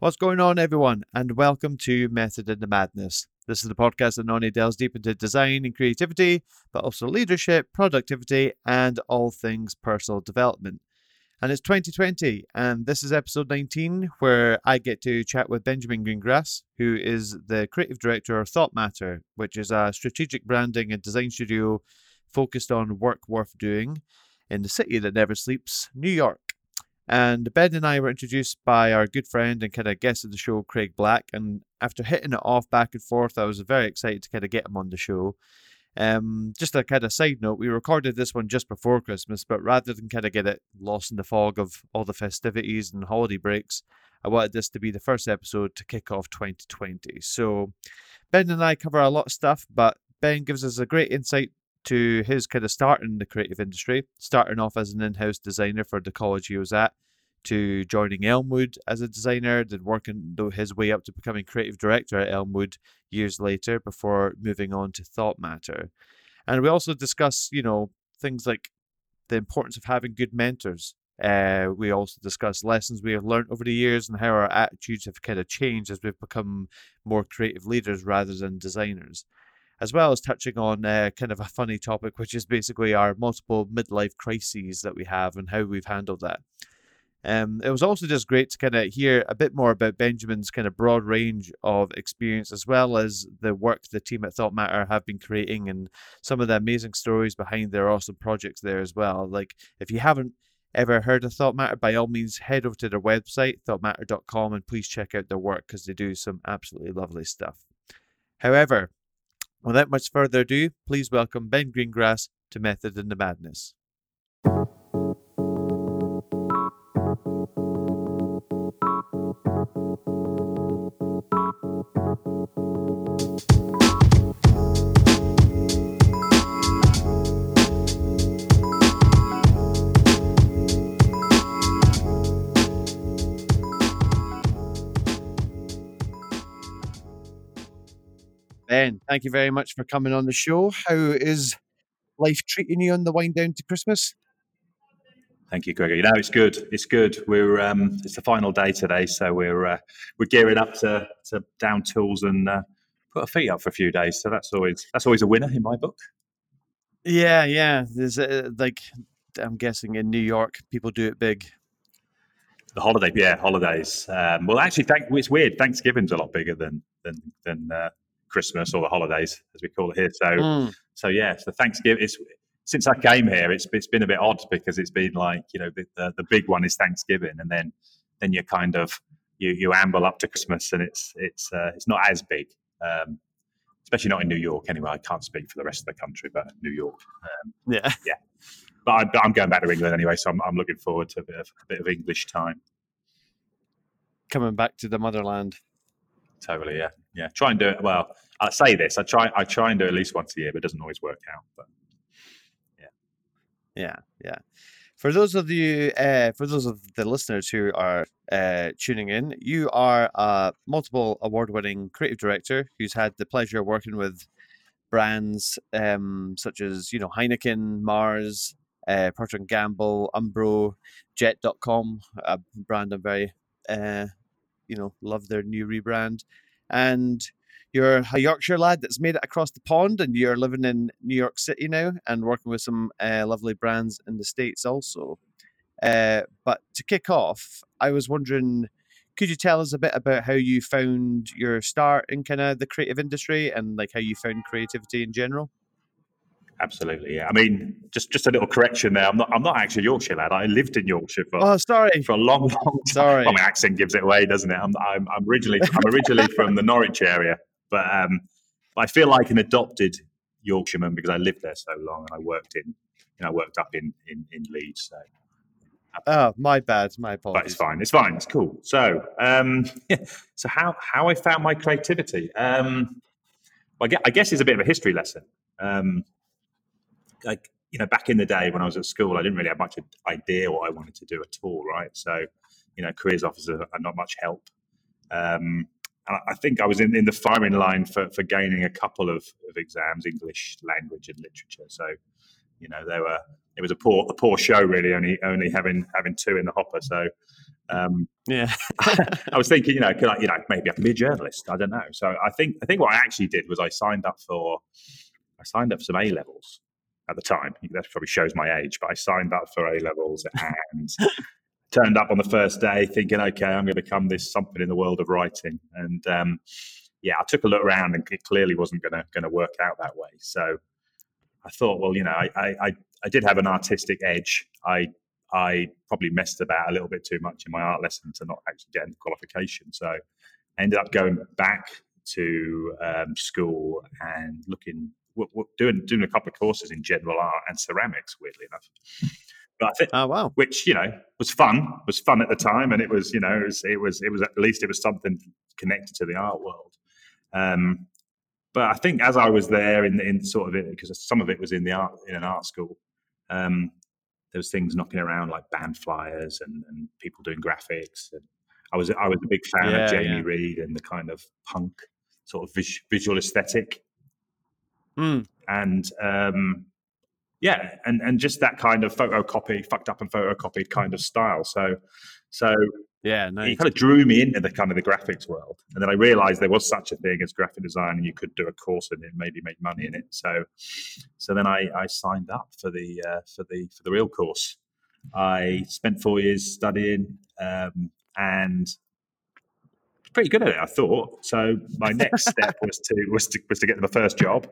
What's going on, everyone, and welcome to Method in the Madness. This is the podcast that not only delves deep into design and creativity, but also leadership, productivity, and all things personal development. And it's 2020, and this is episode 19, where I get to chat with Benjamin Greengrass, who is the creative director of ThoughtMatter, which is a strategic branding and design studio focused on work worth doing in the city that never sleeps, New York. And Ben and I were introduced by our good friend and kind of guest of the show, Craig Black. And after hitting it off back and forth, I was very excited to kind of get him on the show. Um, just a kind of side note, we recorded this one just before Christmas, but rather than kind of get it lost in the fog of all the festivities and holiday breaks, I wanted this to be the first episode to kick off 2020. So Ben and I cover a lot of stuff, but Ben gives us a great insight to his kind of start in the creative industry, starting off as an in house designer for the college he was at, to joining Elmwood as a designer, then working his way up to becoming creative director at Elmwood years later before moving on to ThoughtMatter. And we also discuss, you know, things like the importance of having good mentors. Uh, we also discuss lessons we have learned over the years and how our attitudes have kind of changed as we've become more creative leaders rather than designers as well as touching on uh, kind of a funny topic, which is basically our multiple midlife crises that we have and how we've handled that. Um, it was also just great to kind of hear a bit more about Benjamin's kind of broad range of experience, as well as the work the team at ThoughtMatter have been creating and some of the amazing stories behind their awesome projects there as well. Like, if you haven't ever heard of ThoughtMatter, by all means, head over to their website, thoughtmatter.com, and please check out their work because they do some absolutely lovely stuff. However, Without much further ado, please welcome Ben Greengrass to Method in the Madness. Ben, thank you very much for coming on the show. How is life treating you on the wind down to Christmas? Thank you, Gregor. You know, it's good. It's good. We're um, it's the final day today, so we're uh, we're gearing up to to down tools and uh, put our feet up for a few days. So that's always that's always a winner in my book. Yeah, yeah. There's uh, like I'm guessing in New York, people do it big. The holiday, yeah, holidays. Um, well, actually, thank, it's weird. Thanksgiving's a lot bigger than than than uh, Christmas or the holidays, as we call it here. So, mm. so yeah, so Thanksgiving. It's since I came here, it's it's been a bit odd because it's been like you know the, the, the big one is Thanksgiving, and then then you kind of you you amble up to Christmas, and it's it's uh, it's not as big. Um, especially not in New York. Anyway, I can't speak for the rest of the country, but New York, um, yeah, yeah. But I, am going back to England anyway, so I'm, I'm looking forward to a bit of a bit of English time. Coming back to the motherland. Totally, yeah, yeah. Try and do it. Well, I say this. I try. I try and do it at least once a year, but it doesn't always work out. But yeah, yeah, yeah. For those of you, uh, for those of the listeners who are uh, tuning in, you are a multiple award-winning creative director who's had the pleasure of working with brands um, such as you know Heineken, Mars, uh, Procter and Gamble, Umbro, Jet.com, a brand I'm very uh, you know love their new rebrand, and you're a Yorkshire lad that's made it across the pond, and you're living in New York City now and working with some uh, lovely brands in the states also. Uh, but to kick off, I was wondering, could you tell us a bit about how you found your start in kind of the creative industry and like how you found creativity in general? Absolutely, yeah. I mean, just just a little correction there. I'm not I'm not actually a Yorkshire lad. I lived in Yorkshire for oh sorry for a long long time. Sorry, well, my accent gives it away, doesn't it? I'm I'm, I'm originally I'm originally from the Norwich area, but um, I feel like an adopted Yorkshireman because I lived there so long and I worked in you know I worked up in in, in Leeds. So. Oh, my bad. My apologies. But it's fine. It's fine. It's cool. So, um, so how how I found my creativity? Um, well, I guess it's a bit of a history lesson. Um, like you know, back in the day when I was at school, I didn't really have much idea what I wanted to do at all, right? So, you know, careers officers are not much help. Um, and I think I was in, in the firing line for, for gaining a couple of, of exams, English language and literature. So, you know, there were it was a poor a poor show really, only only having having two in the hopper. So Um, yeah, I was thinking, you know, could I, you know, maybe I can be a journalist. I don't know. So I think I think what I actually did was I signed up for I signed up for some A levels at the time. That probably shows my age, but I signed up for A levels and turned up on the first day thinking, okay, I'm going to become this something in the world of writing. And um, yeah, I took a look around and it clearly wasn't going to going to work out that way. So I thought, well, you know, I, I I did have an artistic edge. I I probably messed about a little bit too much in my art lesson to not actually get the qualification. So I ended up going back to um, school and looking, doing doing a couple of courses in general art and ceramics. Weirdly enough, but I think, oh wow, which you know was fun, was fun at the time, and it was you know it was it was, it was at least it was something connected to the art world. Um, but I think as I was there in in sort of it because some of it was in the art in an art school. Um, there was things knocking around like band flyers and, and people doing graphics. And I was I was a big fan yeah, of Jamie yeah. Reid and the kind of punk sort of vis- visual aesthetic. Mm. And um, yeah, and and just that kind of photocopy, fucked up and photocopied kind of style. So so yeah, it kind of drew me into the kind of the graphics world, and then I realized there was such a thing as graphic design, and you could do a course in it, maybe make money in it. So, so then I, I signed up for the uh, for the for the real course. I spent four years studying, um, and pretty good at it, I thought. So my next step was to was to was to get the first job.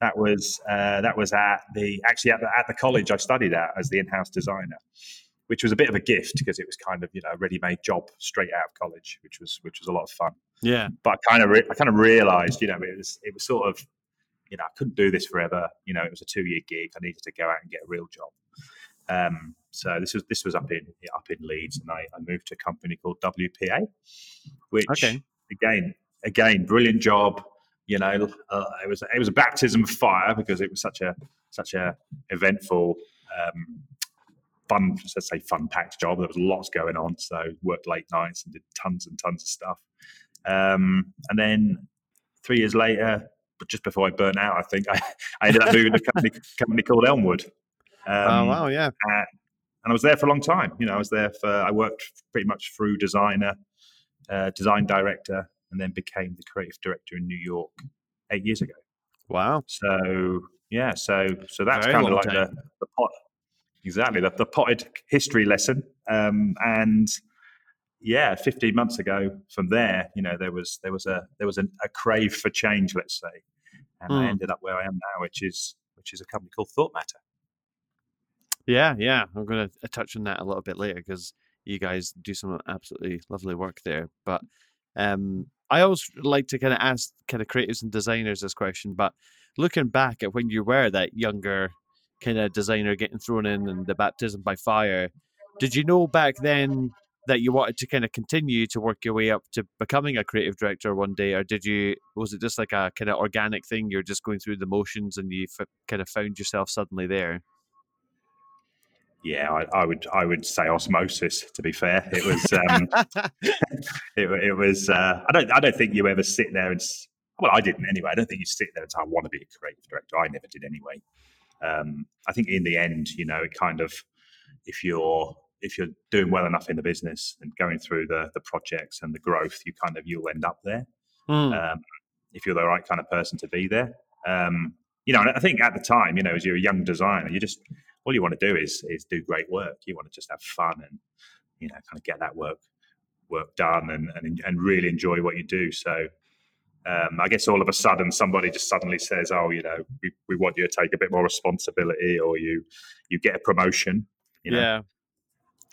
That was uh, that was at the actually at the, at the college I studied at as the in-house designer which was a bit of a gift because it was kind of you know a ready-made job straight out of college, which was which was a lot of fun. Yeah, but I kind of re- I kind of realised you know it was it was sort of you know I couldn't do this forever. You know it was a two-year gig. I needed to go out and get a real job. Um, so this was this was up in up in Leeds, and I, I moved to a company called WPA, which okay. again again brilliant job. You know, uh, it was it was a baptism of fire because it was such a such a eventful um, fun, let's say fun packed job. There was lots going on, so worked late nights and did tons and tons of stuff. Um, and then three years later, but just before I burnt out, I think I, I ended up moving to a company, company called Elmwood. Um, oh wow, yeah. And, and I was there for a long time. You know, I was there for I worked pretty much through designer, uh, design director, and then became the creative director in New York eight years ago. Wow. So yeah, so so that's Very kind of like the, the pot exactly the, the potted history lesson. Um, and yeah, 15 months ago, from there, you know, there was there was a there was a, a crave for change, let's say, and mm. I hmm. ended up where I am now, which is which is a company called ThoughtMatter. Yeah, yeah, I'm going to touch on that a little bit later because you guys do some absolutely lovely work there. But um, I always like to kind of ask kind of creatives and designers this question. But looking back at when you were that younger kind of designer getting thrown in and the baptism by fire. Did you know back then that you wanted to kind of continue to work your way up to becoming a creative director one day, or did you? Was it just like a kind of organic thing? You're just going through the motions and you f- kind of found yourself suddenly there. Yeah, I, I, would I would say osmosis. To be fair, it was um, it, it, was. Uh, I don't I don't think you ever sit there and well, I didn't anyway. I don't think you sit there and say I want to be a creative director. I never did anyway um, I think in the end, you know, it kind of if you're if you're doing well enough in the business and going through the the projects and the growth, you kind of you'll end up there. Mm. Um, if you're the right kind of person to be there, um, you know. I think at the time, you know, as you're a young designer, you just all you want to do is is do great work. You want to just have fun and you know, kind of get that work work done and and, and really enjoy what you do. So um, I guess all of a sudden somebody just suddenly says, "Oh, you know, we, we want you to take a bit more responsibility, or you you get a promotion." You know? Yeah.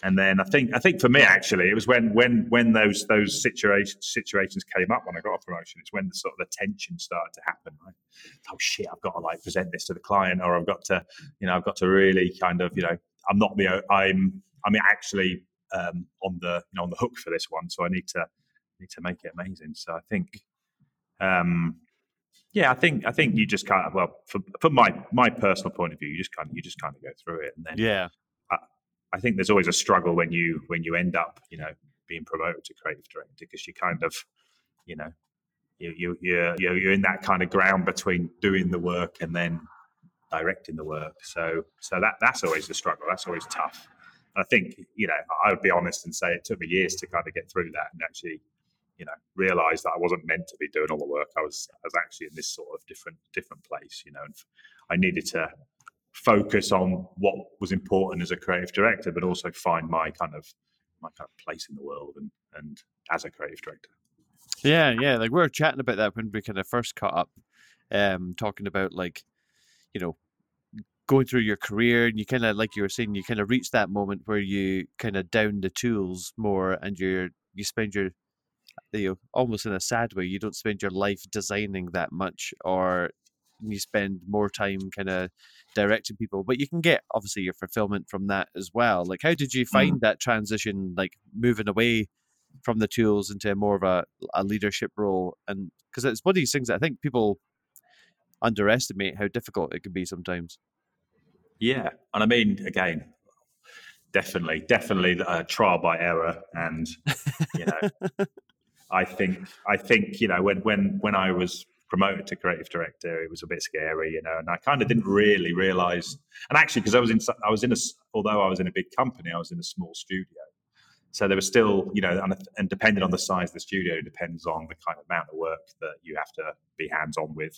And then I think I think for me actually it was when when when those those situations situations came up when I got a promotion. It's when the sort of the tension started to happen. Right? Oh shit! I've got to like present this to the client, or I've got to you know I've got to really kind of you know I'm not the I'm I'm actually um, on the you know on the hook for this one, so I need to need to make it amazing. So I think um, yeah, I think I think you just kind of well, from, from my my personal point of view, you just kind of you just kind of go through it, and then yeah, I, think there's always a struggle when you when you end up you know being promoted to creative director because you kind of you know you you you're you're in that kind of ground between doing the work and then directing the work. So so that that's always the struggle. That's always tough. I think you know I would be honest and say it took me years to kind of get through that and actually you know realize that I wasn't meant to be doing all the work. I was I was actually in this sort of different different place, you know, and I needed to focus on what was important as a creative director, but also find my kind of my kind of place in the world and and as a creative director. Yeah, yeah. Like we were chatting about that when we kind of first caught up, um, talking about like, you know, going through your career and you kind of like you were saying, you kind of reach that moment where you kind of down the tools more and you're you spend your you know almost in a sad way you don't spend your life designing that much or you spend more time kind of directing people but you can get obviously your fulfillment from that as well. Like how did you find mm. that transition like moving away from the tools into more of a, a leadership role? And because it's one of these things that i think people underestimate how difficult it can be sometimes. Yeah and i mean again definitely definitely a trial by error and you know i think i think you know when when when i was promoted to creative director, it was a bit scary, you know. And I kind of didn't really realize. And actually, because I was in, I was in a, although I was in a big company, I was in a small studio. So there was still, you know, and, and depending on the size of the studio, depends on the kind of amount of work that you have to be hands on with.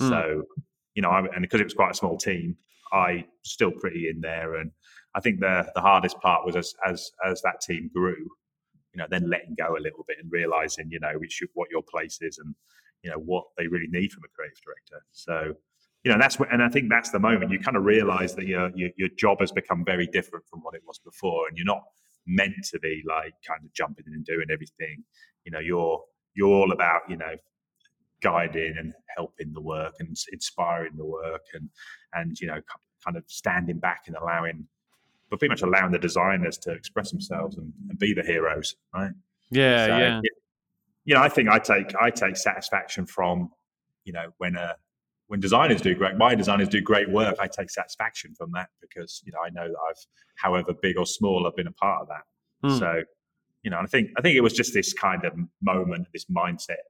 Mm. So, you know, I, and because it was quite a small team, I still pretty in there. And I think the the hardest part was as as as that team grew, you know, then letting go a little bit and realizing, you know, which what your place is and you know what they really need from a creative director. So you know that's what, and I think that's the moment you kind of realize that your, your your job has become very different from what it was before, and you're not meant to be like kind of jumping in and doing everything. You know, you're you're all about you know guiding and helping the work and inspiring the work and and you know kind of standing back and allowing but pretty much allowing the designers to express themselves and, and be the heroes right yeah so, yeah you know, I think I take I take satisfaction from, you know, when uh when designers do great, my designers do great work. I take satisfaction from that because you know I know that I've, however big or small, I've been a part of that. Mm. So, you know, I think I think it was just this kind of moment, this mindset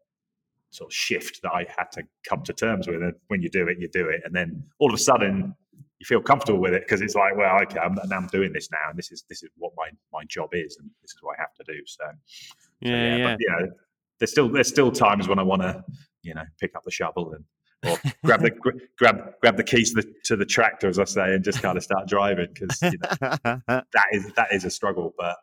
sort of shift that I had to come to terms with. And when you do it, you do it, and then all of a sudden you feel comfortable with it because it's like, well, okay, I'm, I'm doing this now, and this is this is what my my job is, and this is what I have to do. So, yeah, so yeah, yeah. But, you know, there's still there's still times when I want to, you know, pick up the shovel and or grab the grab grab the keys to the, to the tractor, as I say, and just kind of start driving because you know, that is that is a struggle. But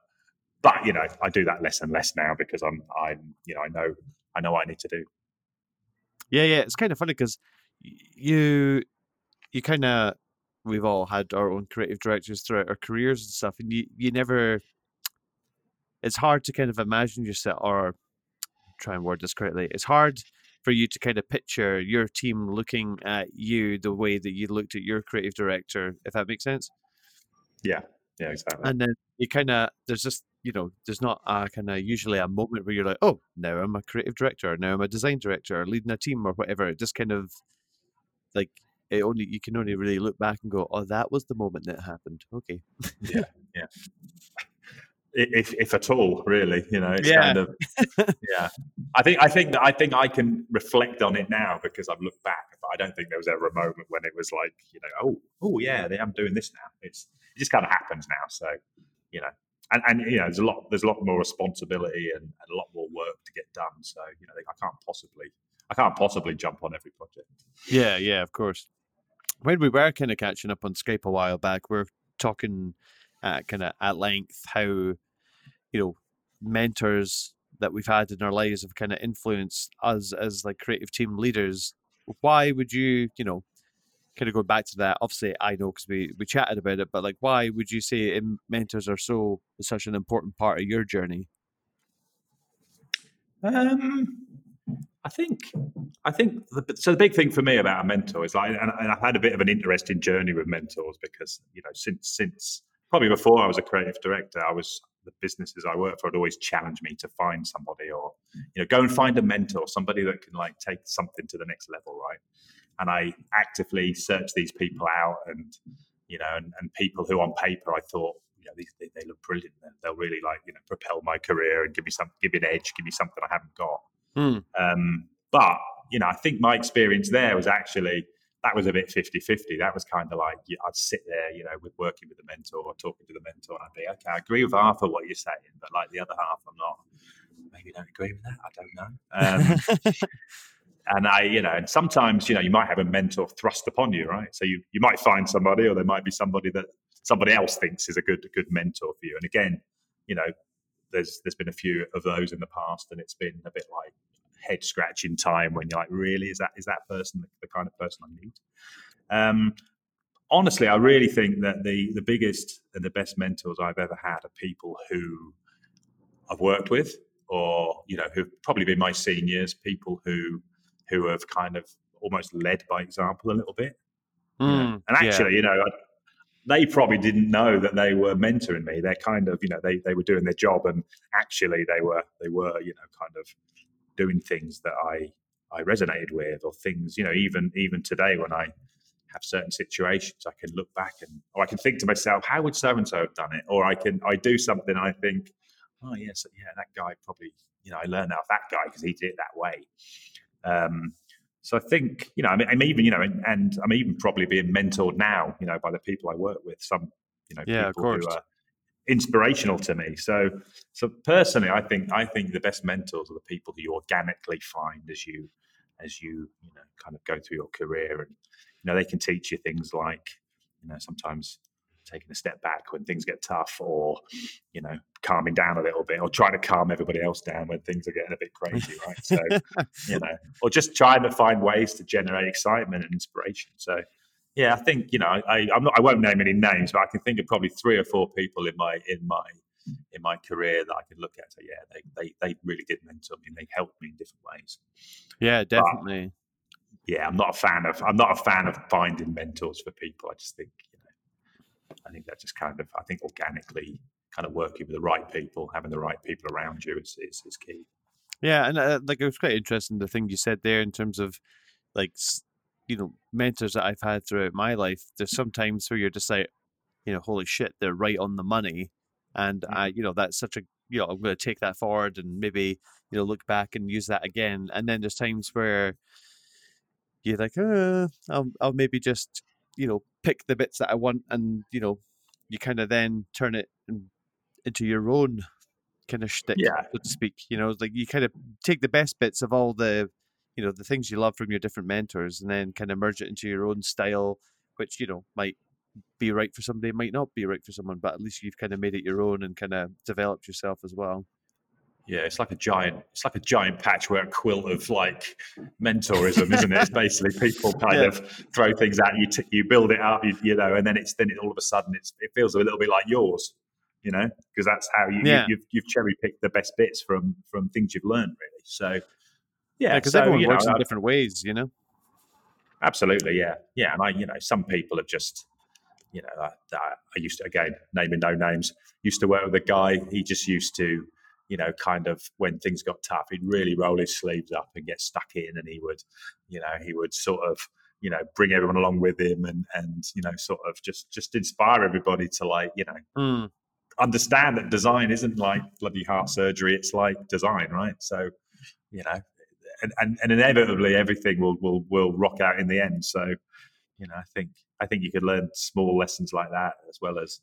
but you know, I do that less and less now because I'm I'm you know I know I know what I need to do. Yeah, yeah, it's kind of funny because you you kind of we've all had our own creative directors throughout our careers and stuff, and you you never. It's hard to kind of imagine yourself or try and word this correctly. It's hard for you to kind of picture your team looking at you the way that you looked at your creative director, if that makes sense. Yeah, yeah, exactly. And then you kind of there's just you know there's not a kind of usually a moment where you're like, oh, now I'm a creative director, now I'm a design director, leading a team or whatever. It just kind of like it only you can only really look back and go, oh, that was the moment that happened. Okay. yeah, yeah if, if at all, really. You know, it's yeah. kind of yeah. I think I think that I think I can reflect on it now because I've looked back, but I don't think there was ever a moment when it was like, you know, oh, oh yeah, I'm doing this now. It's it just kind of happens now. So, you know, and, and you know, there's a lot there's a lot more responsibility and, and a lot more work to get done. So, you know, I can't possibly I can't possibly jump on every project. Yeah, yeah, of course. When we were kind of catching up on Skype a while back, we we're talking uh, kind of at length how you know mentors that we've had in our lives have kind of influenced us as like creative team leaders. Why would you, you know, kind of go back to that? Obviously, I know because we we chatted about it, but like, why would you say mentors are so such an important part of your journey? Um, I think, I think. The, so the big thing for me about a mentor is like, and, and I've had a bit of an interesting journey with mentors because you know since since probably before I was a creative director, I was the businesses I worked for would always challenge me to find somebody or you know go and find a mentor, somebody that can like take something to the next level, right? And I actively search these people out, and you know, and, and people who on paper I thought you know these they, they look brilliant. They'll really like you know propel my career and give me some give me an edge, give me something I haven't got. Mm. Um, but you know, I think my experience there was actually that was a bit 50-50. That was kind of like I'd sit there, you know, with working with the mentor or talking to the mentor, and I'd be okay. I agree with half of what you're saying, but like the other half, I'm not. Maybe don't agree with that. I don't know. Um, and I, you know, and sometimes you know you might have a mentor thrust upon you, right? So you you might find somebody, or there might be somebody that somebody else thinks is a good a good mentor for you. And again, you know, there's there's been a few of those in the past, and it's been a bit like head scratching time when you're like, really, is that is that person the, the kind of person I need? Um, honestly, I really think that the the biggest and the best mentors I've ever had are people who I've worked with, or you know, who've probably been my seniors, people who who have kind of almost led by example a little bit. Mm? And actually, yeah. you know, they probably didn't know that they were mentoring me. They're kind of, you know, they they were doing their job, and actually they were they were, you know, kind of doing things that I I resonated with, or things, you know, even even today when I have certain situations, I can look back and or I can think to myself, how would so and so have done it? Or I can I do something I think, oh yes, yeah, that guy probably, you know, I learned that off that guy because he did it that way. Um, so I think, you know, I mean, I'm even, you know, and, and, I'm even probably being mentored now, you know, by the people I work with. Some, you know, yeah, people who are inspirational to me. So, so personally, I think I think the best mentors are the people who you organically find as you, as you, you know, kind of go through your career, and you know, they can teach you things like, you know, sometimes taking a step back when things get tough or you know calming down a little bit or trying to calm everybody else down when things are getting a bit crazy right? So you know or just trying to find ways to generate excitement and inspiration. So yeah i think you know i i'm not i won't name any names but i can think of probably three or four people in my in my in my career that I can look at. So yeah, they, they, they really did mentor me and they helped me in different ways. Yeah, definitely. But, yeah, I'm not a fan of I'm not a fan of finding mentors for people. I just think you know, I think that just kind of, I think organically kind of working with the right people, having the right people around you is, is, is key. Yeah. And uh, like, it was quite interesting the thing you said there in terms of like, you know, mentors that I've had throughout my life. There's sometimes where you're just like, you know, holy shit, they're right on the money. And mm-hmm. I, you know, that's such a, you know, I'm going to take that forward and maybe, you know, look back and use that again. And then there's times where you're like, uh, I'll, I'll maybe just you know pick the bits that I want, and you know you kind of then turn it in, into your own kind of shtick, yeah. so to speak. You know, like you kind of take the best bits of all the you know the things you love from your different mentors, and then kind of merge it into your own style, which you know might be right for somebody, might not be right for someone, but at least you've kind of made it your own and kind of developed yourself as well yeah, it's like a giant, it's like a giant patchwork quilt of like mentorism, isn't it? It's basically people kind yeah. of throw things at you, t- you build it up, you, you, know, and then it's then it, all of a sudden it's it feels a little bit like yours, you know, because that's how you, yeah. you have you've cherry picked the best bits from from things you've learned, really. So yeah, because yeah, so, everyone works know, in different ways, you know. Absolutely, yeah, yeah, and I, you know, some people have just, you know, I, I used to again naming no names. Used to work with a guy. He just used to you know, kind of when things got tough, he'd really roll his sleeves up and get stuck in, and he would, you know, he would sort of, you know, bring everyone along with him, and and you know, sort of just just inspire everybody to like, you know, mm. understand that design isn't like bloody heart surgery; it's like design, right? So, you know, and and, and inevitably everything will will will rock out in the end. So, you know, I think I think you could learn small lessons like that as well as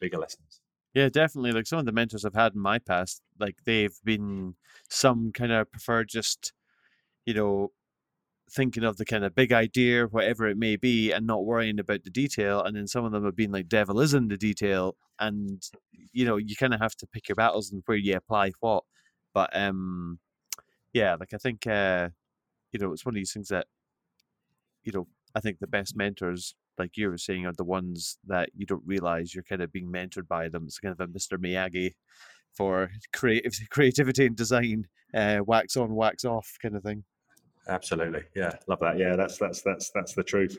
bigger lessons. Yeah, definitely. Like some of the mentors I've had in my past, like they've been some kind of prefer just, you know, thinking of the kind of big idea, whatever it may be, and not worrying about the detail. And then some of them have been like, devil is in the detail. And, you know, you kind of have to pick your battles and where you apply what. But, um, yeah, like I think, uh, you know, it's one of these things that, you know, I think the best mentors like you were saying, are the ones that you don't realize you're kind of being mentored by them. It's kind of a Mr. Miyagi for creative creativity and design, uh, wax on, wax off kind of thing. Absolutely, yeah, love that. Yeah, that's that's that's that's the truth.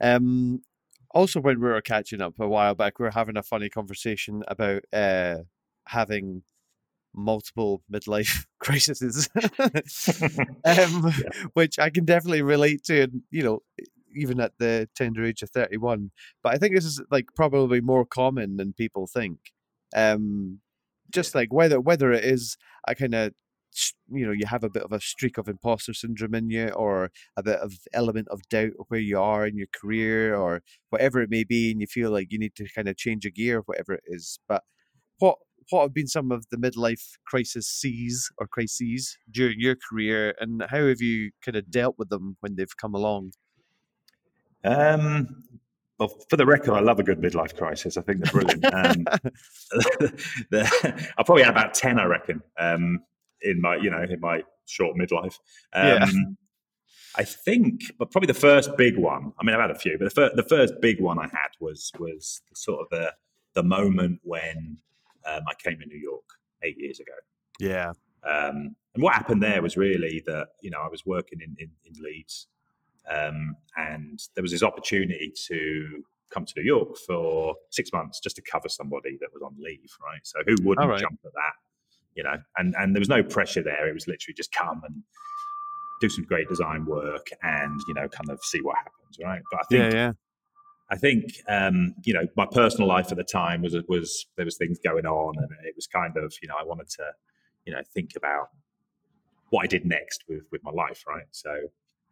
Um, also, when we were catching up a while back, we were having a funny conversation about uh, having multiple midlife crises, um, yeah. which I can definitely relate to. And you know, even at the tender age of 31. But I think this is like probably more common than people think. Um, just like whether whether it is a kind of you know you have a bit of a streak of imposter syndrome in you or a bit of element of doubt of where you are in your career or whatever it may be and you feel like you need to kind of change a gear whatever it is but what what have been some of the midlife crisis crises or crises during your career and how have you kind of dealt with them when they've come along um well, for the record, I love a good midlife crisis. I think they're brilliant. Um, I probably had about ten, I reckon, um, in my you know in my short midlife. Um, yeah. I think, but probably the first big one. I mean, I've had a few, but the first, the first big one I had was was sort of the the moment when um, I came to New York eight years ago. Yeah. Um, and what happened there was really that you know I was working in in, in Leeds, um, and there was this opportunity to come to New York for six months just to cover somebody that was on leave, right? So who wouldn't right. jump at that? You know, and and there was no pressure there. It was literally just come and do some great design work and you know kind of see what happens, right? But I think yeah, yeah. I think um, you know my personal life at the time was was there was things going on, and it was kind of you know I wanted to you know think about what I did next with with my life, right? So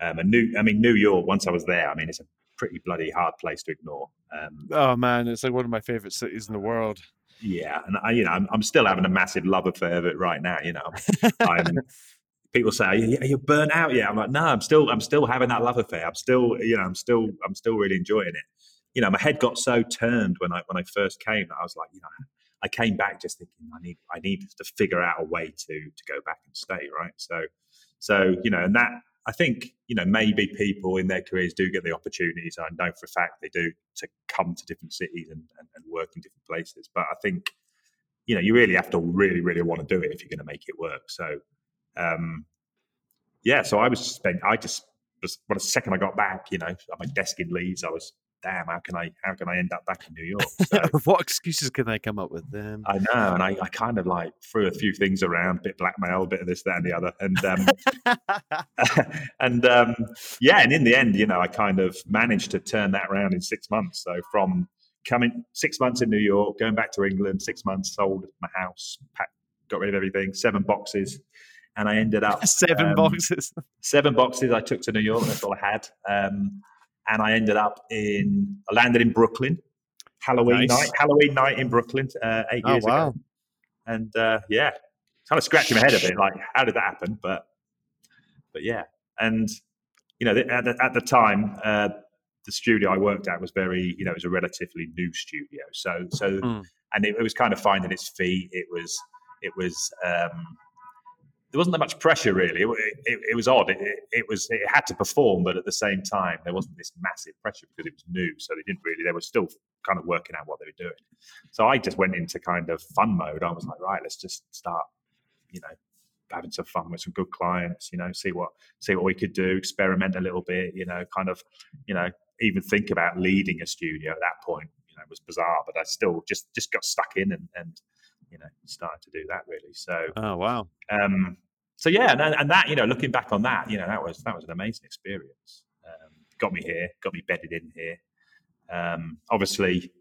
um, and New I mean New York. Once I was there, I mean it's a pretty bloody hard place to ignore. Um, oh man, it's like one of my favorite cities in the world. Yeah, and I, you know, I'm, I'm still having a massive love affair of it right now. You know, I'm, people say, are you, are you burnt out yet? I'm like, no, I'm still, I'm still having that love affair. I'm still, you know, I'm still, I'm still really enjoying it you know, my head got so turned when I when I first came that I was like, you know, I came back just thinking I need I need to figure out a way to to go back and stay, right? So so, you know, and that I think, you know, maybe people in their careers do get the opportunities. I know for a fact they do to come to different cities and, and, and work in different places. But I think, you know, you really have to really, really want to do it if you're going to make it work. So, um, yeah, so I was spent, I just, just, what a second I got back, you know, my desk in Leeds, I was damn, how can I how can I end up back in New York? So, what excuses can they come up with? Then I know, and I, I kind of like threw a few things around, a bit blackmail, a bit of this, that, and the other, and um, and um, yeah, and in the end, you know, I kind of managed to turn that around in six months. So from coming six months in New York, going back to England, six months, sold my house, packed, got rid of everything, seven boxes. And I ended up seven um, boxes. Seven boxes I took to New York. That's all I had. Um, and I ended up in I landed in Brooklyn, Halloween nice. night, Halloween night in Brooklyn uh, eight oh, years wow. ago, and uh, yeah, kind of scratching my head a bit, like how did that happen? But but yeah, and you know at the, at the time. Uh, the studio I worked at was very, you know, it was a relatively new studio. So, so, mm. and it, it was kind of finding its feet. It was, it was, um, there wasn't that much pressure really. It, it, it was odd. It, it, was it had to perform, but at the same time, there wasn't this massive pressure because it was new. So they didn't really. They were still kind of working out what they were doing. So I just went into kind of fun mode. I was like, right, let's just start, you know, having some fun with some good clients. You know, see what see what we could do, experiment a little bit. You know, kind of, you know, even think about leading a studio at that point. You know, it was bizarre, but I still just just got stuck in and and you know started to do that really. So oh wow. Um, so yeah, and, and that you know, looking back on that, you know, that was that was an amazing experience. Um, got me here, got me bedded in here. Um, obviously,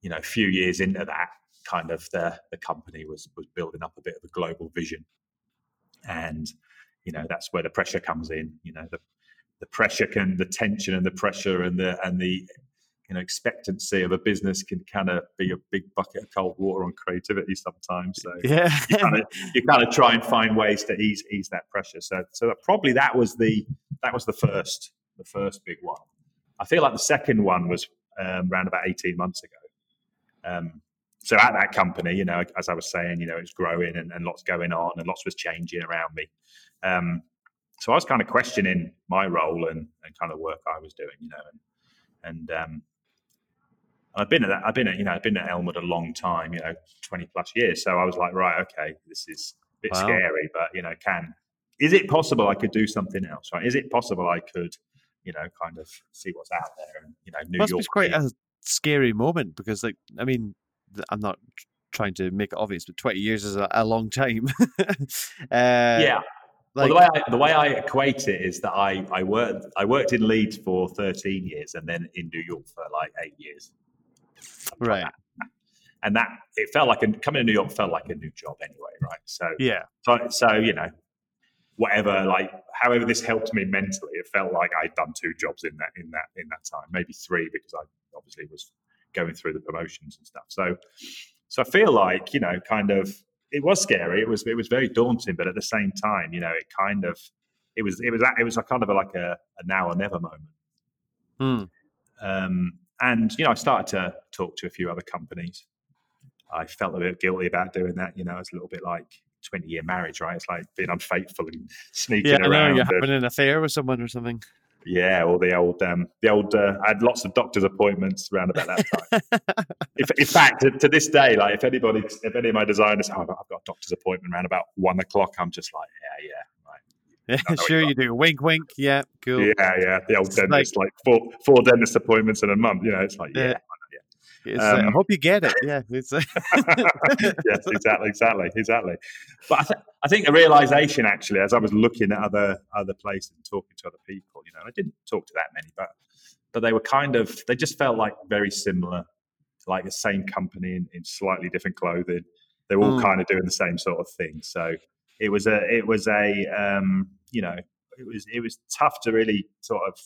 you know, a few years into that, kind of the the company was was building up a bit of a global vision, and you know that's where the pressure comes in. You know, the the pressure can, the tension and the pressure and the and the you know expectancy of a business can kind of be a big bucket of cold water on creativity sometimes. So yeah, you kind of you kind of try and find ways to ease ease that pressure. So so that probably that was the that was the first the first big one. I feel like the second one was um, around about eighteen months ago. Um, so at that company, you know, as I was saying, you know, it's growing and, and lots going on and lots was changing around me. Um, so I was kind of questioning my role and, and kind of work I was doing, you know, and, and um, I've been at that. I've been at you know I've been at Elmwood a long time, you know, twenty plus years. So I was like, right, okay, this is a bit wow. scary, but you know, can is it possible I could do something else? Right? Is it possible I could, you know, kind of see what's out there and you know, New Must York? It's quite a scary moment because, like, I mean, I'm not trying to make it obvious, but 20 years is a, a long time. uh, yeah. Like, well, the way I, the way I equate it is that I I worked I worked in Leeds for 13 years and then in New York for like eight years. Right. and that it felt like a, coming to New York felt like a new job anyway, right? So yeah, so, so you know, whatever, like however this helped me mentally, it felt like I'd done two jobs in that in that in that time, maybe three because I obviously was going through the promotions and stuff. So, so I feel like you know, kind of, it was scary. It was it was very daunting, but at the same time, you know, it kind of it was it was it was a kind of a, like a, a now or never moment. Hmm. Um, and you know, I started to talk to a few other companies. I felt a bit guilty about doing that. You know, it's a little bit like 20 year marriage, right? It's like being unfaithful and sneaking yeah, around. I you're having an affair with someone or something. yeah, or the old, um, the old. Uh, I had lots of doctor's appointments around about that time. if, in fact, to, to this day, like if anybody, if any of my designers, oh, I've got a doctor's appointment around about one o'clock, I'm just like, yeah, yeah, right. Yeah, know what sure you do. Wink, wink. Yeah, cool. Yeah, yeah. The old It's dentist, like, four four dentist appointments in a month. You know, it's like, Yeah. yeah, It's, uh, I Um, hope you get it. Yeah, it's, yes, exactly, exactly, exactly. But I, th- I think a realization actually, as I was looking at other other places and talking to other people, you know, I didn't talk to that many, but but they were kind of they just felt like very similar, like the same company in, in slightly different clothing. They were all Mm. kind of doing the same sort of thing. So it was a it was a um, you know it was it was tough to really sort of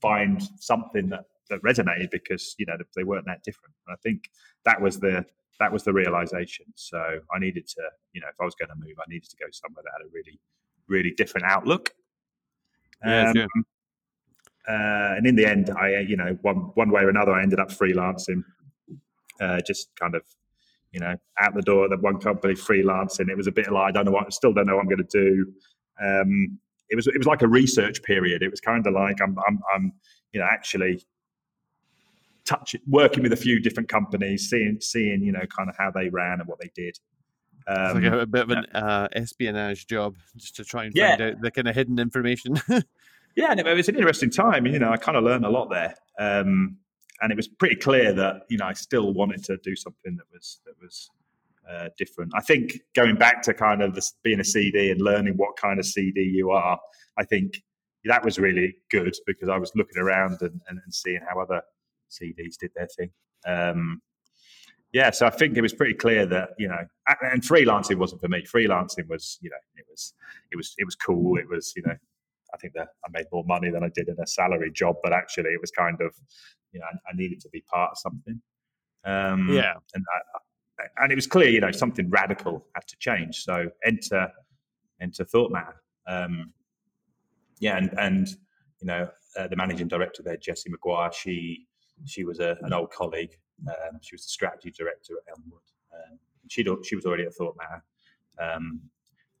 find something that that resonated because you know they weren't that different. And I think that was the that was the realization. So I needed to, you know, if I was going to move, I needed to go somewhere that had a really, really different outlook. Yeah, Um, sure. uh, and in the end, I, you know, one one way or another, I ended up freelancing, uh, just kind of, you know, out the door at one company freelancing. It was a bit like I don't know what, I still don't know what I'm going to do. Um, it was it was like a research period. It was kind of like I'm I'm, I'm you know actually touch working with a few different companies, seeing seeing you know kind of how they ran and what they did. It's Um, like a, a bit of an uh, espionage job just to try and Yeah. find out the kind of hidden information. yeah, and it, it was an interesting time. You know, I kind of learned a lot there, um, and it was pretty clear that you know I still wanted to do something that was that was uh, different. I think going back to kind of this, being a CD and learning what kind of CD you are, I think that was really good because I was looking around and, and, and seeing how other CDs did their thing. Um, yeah, so I think it was pretty clear that you know, and freelancing wasn't for me. Freelancing was, you know, it was, it was, it was cool. It was, you know, I think that I made more money than I did in a salary job, but actually, it was kind of, you know, I, I needed to be part of something. Um, yeah. and I, I- and it was clear, you know, something radical had to change. So enter, enter ThoughtMatter. Um, yeah, and and you know, uh, the managing director there, Jessie McGuire, she she was a, an old colleague. Um, she was the strategy director at Elmwood. Um, she she was already at ThoughtMatter. Um,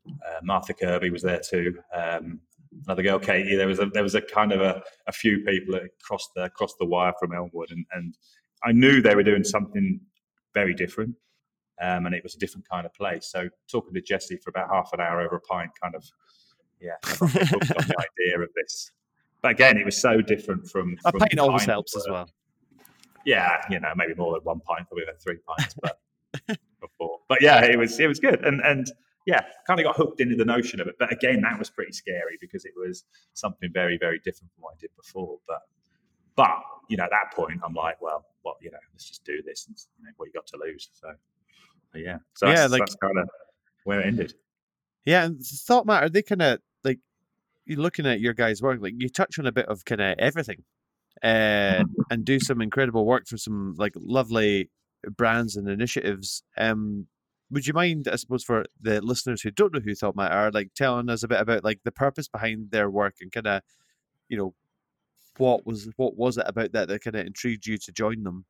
uh, Martha Kirby was there too. Um, another girl, Katie. There was a there was a kind of a, a few people that crossed the crossed the wire from Elmwood, and and I knew they were doing something very different, um, and it was a different kind of place. So talking to Jesse for about half an hour over a pint, kind of yeah, I got the idea of this. But again, it was so different from. A from pint always helps as well. Yeah, you know, maybe more than one pint, probably about three pints, but before. But yeah, it was it was good, and and yeah, kind of got hooked into the notion of it. But again, that was pretty scary because it was something very very different from what I did before. But but you know, at that point, I'm like, well, what you know, let's just do this, and you know, what you got to lose. So but yeah, so Yeah, that's, like- that's kind of where it ended. Yeah, and ThoughtMatter. They kind of like you're looking at your guys' work. Like you touch on a bit of kind of everything, uh, and do some incredible work for some like lovely brands and initiatives. Um, would you mind, I suppose, for the listeners who don't know who ThoughtMatter are, like telling us a bit about like the purpose behind their work and kind of, you know, what was what was it about that that kind of intrigued you to join them?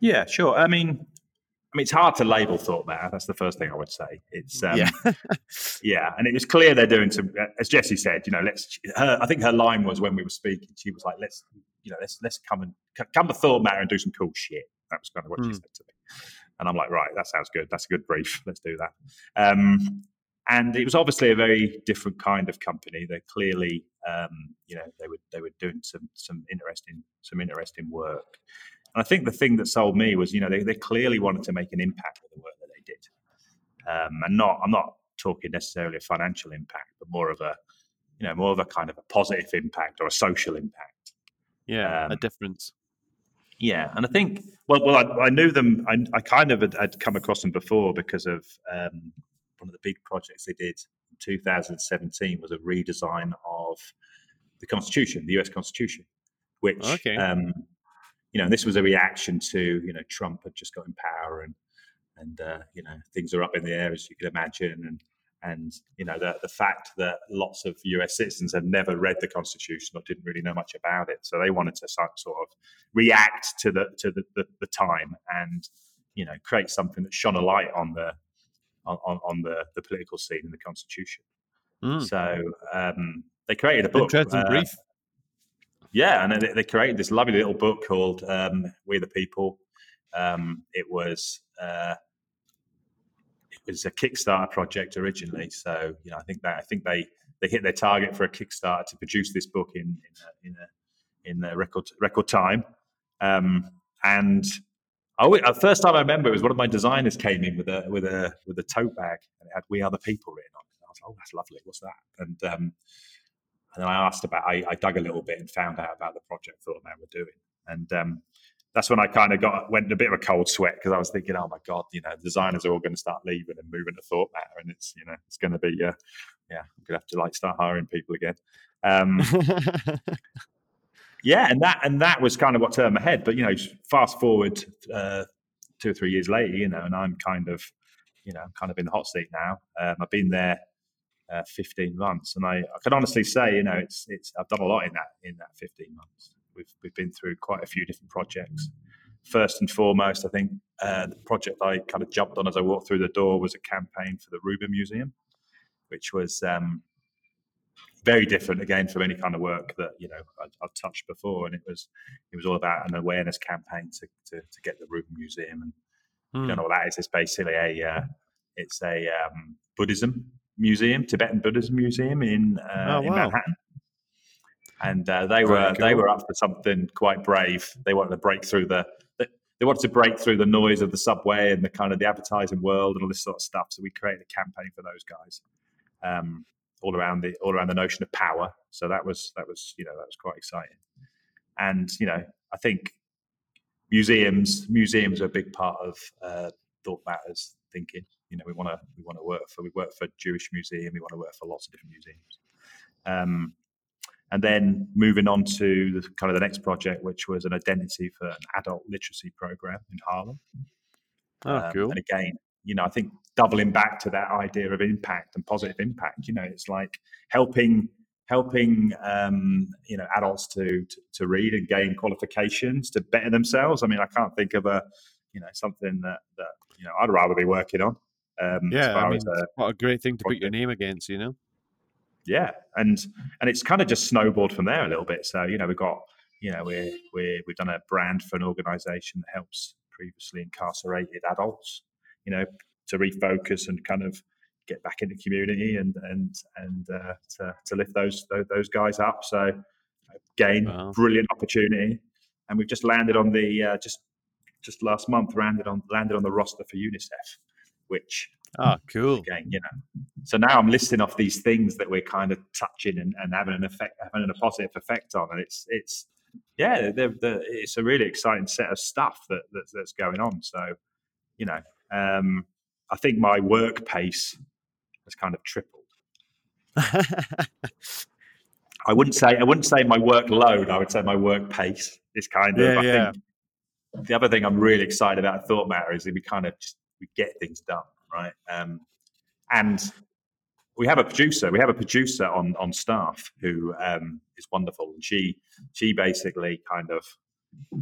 Yeah, sure. I mean, I mean, it's hard to label ThoughtMatter. That's the first thing I would say. It's um, yeah, Yeah, and it was clear they're doing some. As Jesse said, you know, let's. Her, I think her line was when we were speaking. She was like, "Let's, you know, let's let's come and come to ThoughtMatter and do some cool shit." That was kind of what she Mm. said to me, and I'm like, "Right, that sounds good. That's a good brief. Let's do that." Um, and it was obviously a very different kind of company. They clearly, um, you know, they were they were doing some some interesting some interesting work. And I think the thing that sold me was, you know, they, they clearly wanted to make an impact with the work that they did um, and not I'm not talking necessarily a financial impact, but more of a you know more of a kind of a positive impact or a social impact. yeah, a Um, difference. Yeah, and I think well, well, I, I knew them. I, I kind of had, had, come across them before because of um, one of the big projects they did in 2017 was a redesign of the Constitution, the U.S. Constitution, which okay. um, you know, this was a reaction to you know Trump had just got in power and and uh, you know things are up in the air as you can imagine and and you know the the fact that lots of U.S. citizens had never read the Constitution or didn't really know much about it, so they wanted to sort of react to the to the, the, the time and you know create something that shone a light on the on, on the the political scene in the Constitution. Mm. So um, they created a book. Interesting uh, brief. Yeah, and they, they, created this lovely little book called um, "We the People." Um, it was uh, was a Kickstarter project originally. So you know, I think that I think they they hit their target for a Kickstarter to produce this book in in a, in, a, in a record record time. Um, and I, the first time I remember it was one of my designers came in with a with a with a tote bag and it had "We Are the People" written on it. I was like, "Oh, that's lovely. What's that?" And um, and then I asked about. I, I, dug a little bit and found out about the project ThoughtMatter were doing. And um, that's when I kind of got went in a bit of a cold sweat because I was thinking, oh my god, you know, designers are all going to start leaving and moving to ThoughtMatter, and it's you know it's going to be uh, yeah, I'm going to have to like start hiring people again. Um, yeah, and that and that was kind of what turned my head. But you know, fast forward uh, two or three years later, you know, and I'm kind of you know I'm kind of in the hot seat now. Um, I've been there. Uh, 15 months, and I, I can honestly say, you know, it's it's I've done a lot in that in that 15 months we've we've been through quite a few different projects. First and foremost, I think uh, the project I kind of jumped on as I walked through the door was a campaign for the Rubin Museum, which was um, very different again from any kind of work that you know I, have touched before, and it was it was all about an awareness campaign to to, to get the Rubin Museum. And mm. you don't hmm. know what that is? It's basically a uh, it's a um, Buddhism museum, Tibetan Buddhism museum in uh, oh, wow. in Manhattan and uh, they were cool. they were up for something quite brave. They wanted to break through the they wanted to break through the noise of the subway and the kind of the advertising world and all this sort of stuff. So we created a campaign for those guys, um, all around the all around the notion of power. So that was that was you know that was quite exciting. And you know I think museums museums are a big part of uh, ThoughtMatter's thinking. You know we want to we want to work for we work for Jewish Museum. We want to work for lots of different museums. Um, and then moving on to the, kind of the next project, which was an identity for an adult literacy program in Harlem. Oh, um, cool. And again, you know, I think doubling back to that idea of impact and positive impact. You know, it's like helping helping um, you know adults to, to, to read and gain qualifications to better themselves. I mean, I can't think of a you know something that that you know I'd rather be working on. Um, yeah, I mean, a, what a great thing to put your name against, you know yeah, and and it's kind of just snowballed from there a little bit. So you know we've got you know we we we've done a brand for an organisation that helps previously incarcerated adults, you know, to refocus and kind of get back into community and and and uh, to to lift those those guys up. So again, wow. brilliant opportunity, and we've just landed on the uh, just just last month landed on landed on the roster for UNICEF, which Oh, cool. Again, you know. So now I'm listing off these things that we're kind of touching and, and having an effect, having a positive effect on, and it's it's yeah, they're, they're, it's a really exciting set of stuff that, that that's going on. So, you know, um, I think my work pace has kind of tripled. I wouldn't say I wouldn't say my workload. I would say my work pace is kind of. Yeah, I yeah. think the other thing I'm really excited about ThoughtMatter is that we kind of just we get things done right? Um, and we have a producer. We have a producer on on staff who um, is wonderful, and she she basically kind of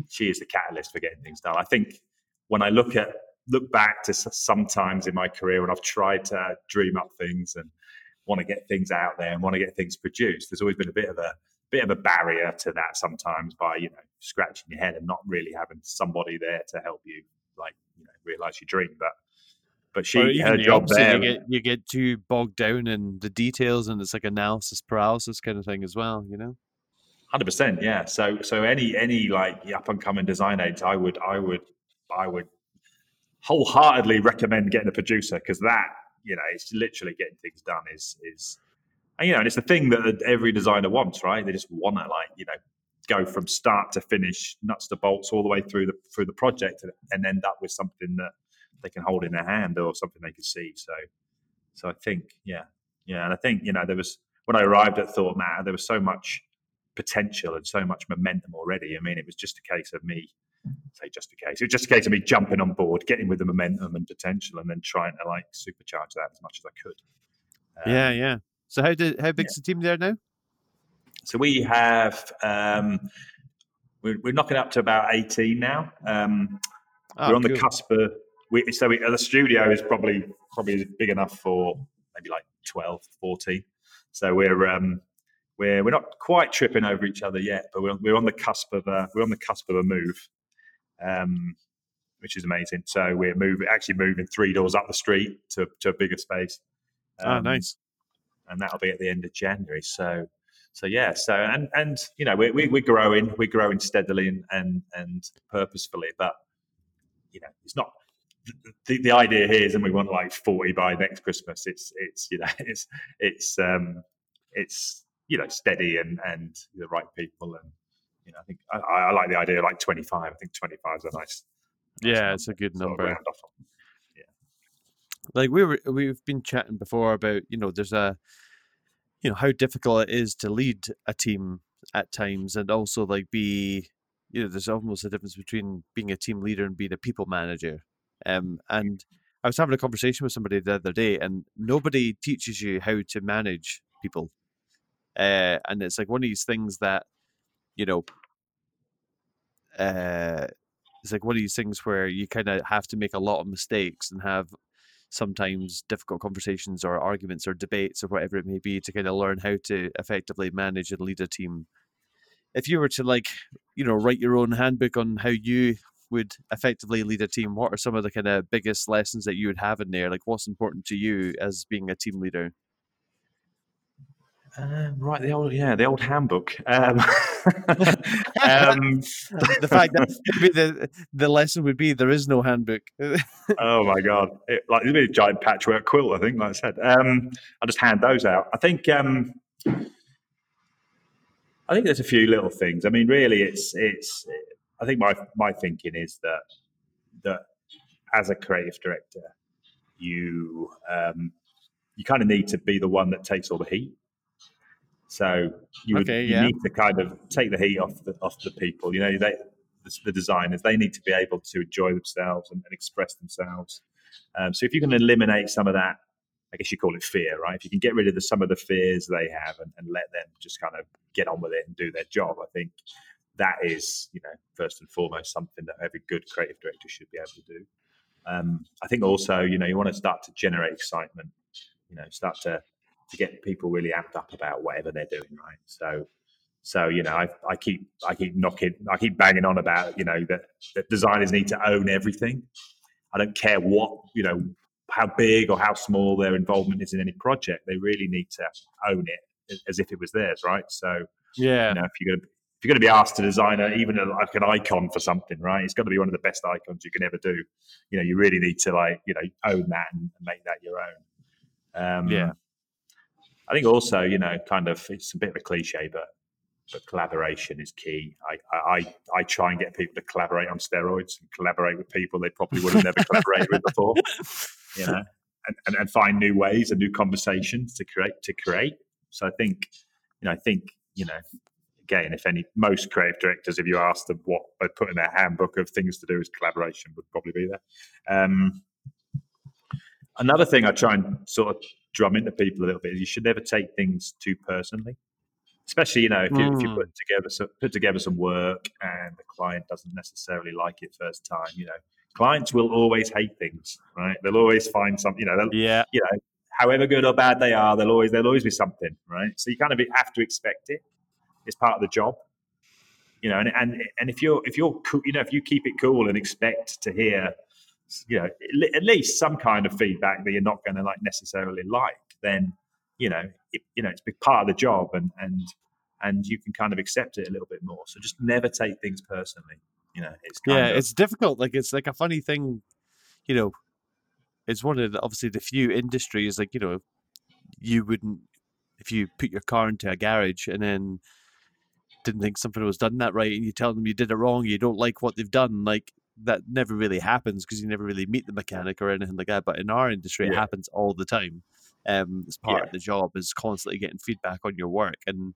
she is the catalyst for getting things done. I think when I look at look back to sometimes in my career when I've tried to dream up things and want to get things out there and want to get things produced, there's always been a bit of a bit of a barrier to that sometimes by you know scratching your head and not really having somebody there to help you like realize your dream. But but she her job there. You get, you get too bogged down in the details, and it's like analysis paralysis kind of thing as well. You know. Hundred percent, yeah. So, so any any like up and coming design aids, I would, I would, I would wholeheartedly recommend getting a producer because that, you know, it's literally getting things done is is, and, you know, and it's the thing that every designer wants, right? They just want to like, you know, go from start to finish, nuts to bolts, all the way through the through the project, and, end up with something that they can hold in their hand or something they can see. So, so I think, yeah, yeah, and I think you know there was when I arrived at ThoughtMatter, there was so much potential and so much momentum already. I mean, it was just a case of me say just a case. It was just a case of me jumping on board, getting with the momentum and potential, and then trying to like supercharge that as much as I could. Um, yeah, yeah. So how did how big's yeah. the team there now? So we have um, we're, we're knocking up to about eighteen now. Um, oh, we're on cool. the cusp of we, so we, the studio is probably probably big enough for maybe like 12, 14. So we're um, we're we're not quite tripping over each other yet, but we're, we're on the cusp of a, we're on the cusp of a move um, which is amazing. So we're moving, actually moving three doors up the street to, to a bigger space. Oh, um, oh, nice. And that'll be at the end of January. So, so yeah. So and and you know we, we we're growing, we're growing steadily and and and purposefully, but you know it's not. The, the idea here is, and we want like forty by next Christmas. It's it's you know it's it's um it's you know steady and and the right people and you know, I think I, I like the idea of like 25. I think 25 is a nice. yeah, it's a good number. Yeah. Like we were, we've been chatting before about you know there's a, you know how difficult it is to lead a team at times, and also like be, you know, there's almost a difference between being a team leader and being a people manager. Um, and I was having a conversation with somebody the other day, and nobody teaches you how to manage people. Uh, and it's like one of these things that you know, uh, it's like one of these things where you kind of have to make a lot of mistakes and have sometimes difficult conversations or arguments or debates or whatever it may be to kind of learn how to effectively manage and lead a team. If you were to like, you know, write your own handbook on how you would effectively lead a team, what are some of the kind of biggest lessons that you would have in there? Like, what's important to you as being a team leader? Um, right, the old yeah, the old handbook. Um, um, the fact that the the lesson would be there is no handbook. oh my god! It, like it'd be a giant patchwork quilt. I think, like I said, um, I'll just hand those out. I think. Um, I think there's a few little things. I mean, really, it's it's. I think my my thinking is that that as a creative director, you um, you kind of need to be the one that takes all the heat. So you, would, okay, yeah. you need to kind of take the heat off the off the people. You know, they the, the designers they need to be able to enjoy themselves and, and express themselves. Um, so if you can eliminate some of that, I guess you call it fear, right? If you can get rid of the, some of the fears they have and, and let them just kind of get on with it and do their job, I think that is, you know, first and foremost something that every good creative director should be able to do. Um, I think also, you know, you want to start to generate excitement. You know, start to to get people really amped up about whatever they're doing, right? So, so you know, I, I keep I keep knocking, I keep banging on about you know that that designers need to own everything. I don't care what you know how big or how small their involvement is in any project. They really need to own it as if it was theirs, right? So, yeah, you know, if you're gonna if you're going to be asked to design a, even a, like an icon for something, right? It's got to be one of the best icons you can ever do. You know, you really need to like, you know, own that and, make that your own. Um, yeah. I think also, you know, kind of it's a bit of a cliche, but but collaboration is key. I, I I try and get people to collaborate on steroids and collaborate with people they probably would have never collaborated with before. You know, and, and, and find new ways and new conversations to create to create. So I think, you know, I think, you know, again, if any most creative directors, if you ask them what they put in their handbook of things to do is collaboration would probably be there. Um, another thing I try and sort of drum into people a little bit you should never take things too personally. Especially, you know, if you, mm. if you hmm. put together some, put together some work and the client doesn't necessarily like it first time, you know, clients will always hate things, right? They'll always find something, you know, yeah, you know, however good or bad they are, they'll always there'll always be something, right? So you kind of have to expect it. It's part of the job, you know. And and and if you're if you're you know if you keep it cool and expect to hear you know at least some kind of feedback that you're not going to like necessarily like then you know it, you know it's part of the job and and and you can kind of accept it a little bit more. So just never take things personally you know it's yeah of, it's difficult like it's like a funny thing you know it's one of the, obviously the few industries like you know you wouldn't if you put your car into a garage and then didn't think something was done that right, and you tell them you did it wrong, you don't like what they've done, like that never really happens because you never really meet the mechanic or anything like that. But in our industry, yeah. it happens all the time. Um, it's part yeah. of the job is constantly getting feedback on your work and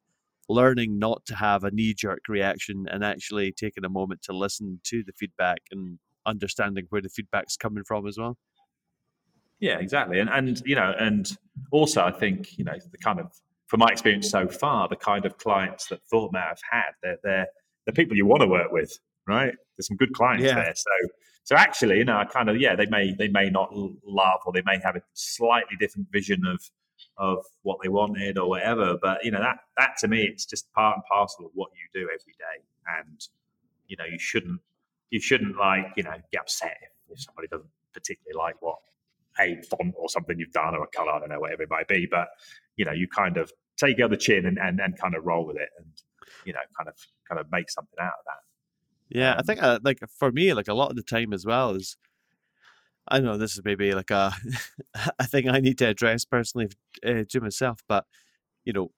learning not to have a knee jerk reaction and actually taking a moment to listen to the feedback and understanding where the feedback's coming from as well. Yeah, exactly. And and you know, and also I think, you know, the kind of from my experience so far, the kind of clients that Thought have had, they're they're the people you want to work with, right? There's some good clients yeah. there. So so actually, you know, I kind of yeah, they may they may not love or they may have a slightly different vision of of what they wanted or whatever. But you know, that that to me, it's just part and parcel of what you do every day. And you know, you shouldn't you shouldn't like you know get upset if, if somebody doesn't particularly like what a font or something you've done or a color, I don't know, whatever it might be. But you know, you kind of take the chin and, and, and kind of roll with it and you know, kind of kind of make something out of that. Yeah, I think uh, like for me, like a lot of the time as well is, I know this is maybe like a, a thing I need to address personally uh, to myself, but you know,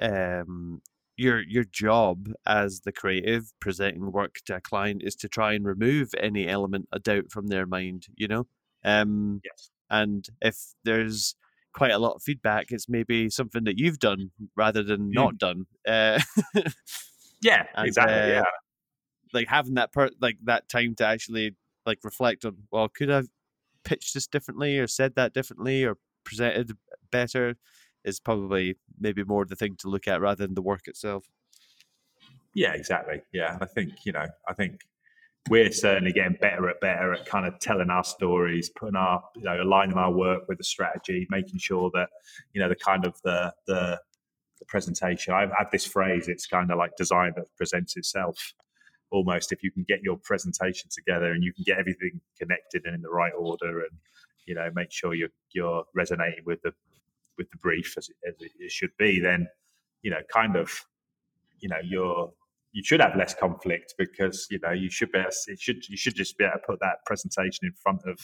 um, your your job as the creative presenting work to a client is to try and remove any element of doubt from their mind. You know, um, yes. And if there's quite a lot of feedback, it's maybe something that you've done rather than mm. not done. Uh, yeah, and, exactly. Uh, yeah like having that per like that time to actually like reflect on well could I've pitched this differently or said that differently or presented better is probably maybe more the thing to look at rather than the work itself. Yeah, exactly. Yeah, I think you know, I think we're certainly getting better at better at kind of telling our stories, putting our you know aligning our work with the strategy, making sure that you know the kind of the the, the presentation. I have this phrase. It's kind of like design that presents itself almost if you can get your presentation together and you can get everything connected and in the right order and you know make sure you're you're resonating with the with the brief as it, as it should be then you know kind of you know you're you should have less conflict because you know you should be it should you should just be able to put that presentation in front of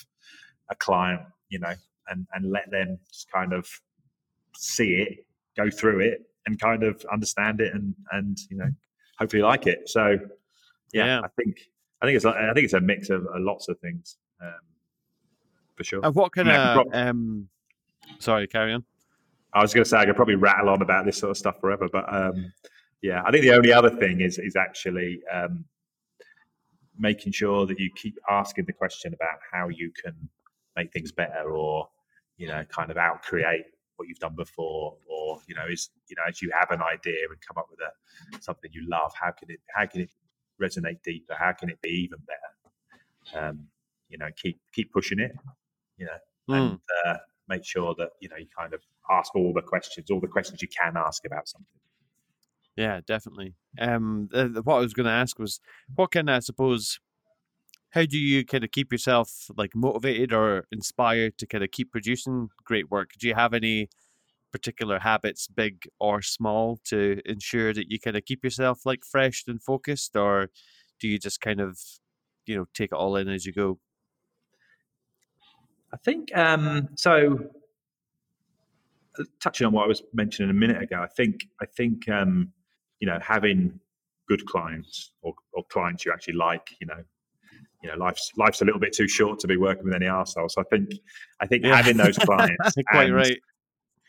a client you know and and let them just kind of see it go through it and kind of understand it and and you know hopefully like it. So yeah, yeah, I think I think it's I think it's a mix of uh, lots of things um, for sure. And what kind of prob- um, sorry, carry on. I was going to say I could probably rattle on about this sort of stuff forever, but um, yeah, I think the only other thing is is actually um, making sure that you keep asking the question about how you can make things better, or you know, kind of out create what you've done before, or you know, is you know, as you have an idea and come up with a something you love, how can it how can it resonate deeper? How can it be even better? Um, you know, keep keep pushing it. You know, mm. and uh, make sure that you know you kind of ask all the questions, all the questions you can ask about something. Yeah, definitely. Um, the, the, what I was going to ask was, what can I suppose? How do you kind of keep yourself like motivated or inspired to kind of keep producing great work? Do you have any particular habits, big or small, to ensure that you kind of keep yourself like fresh and focused, or do you just kind of, you know, take it all in as you go? I think um, so. Uh, touching on what I was mentioning a minute ago, I think I think um, you know having good clients or, or clients you actually like, you know, you know, life's life's a little bit too short to be working with any arsehole. So I think I think yeah. having those clients quite and, right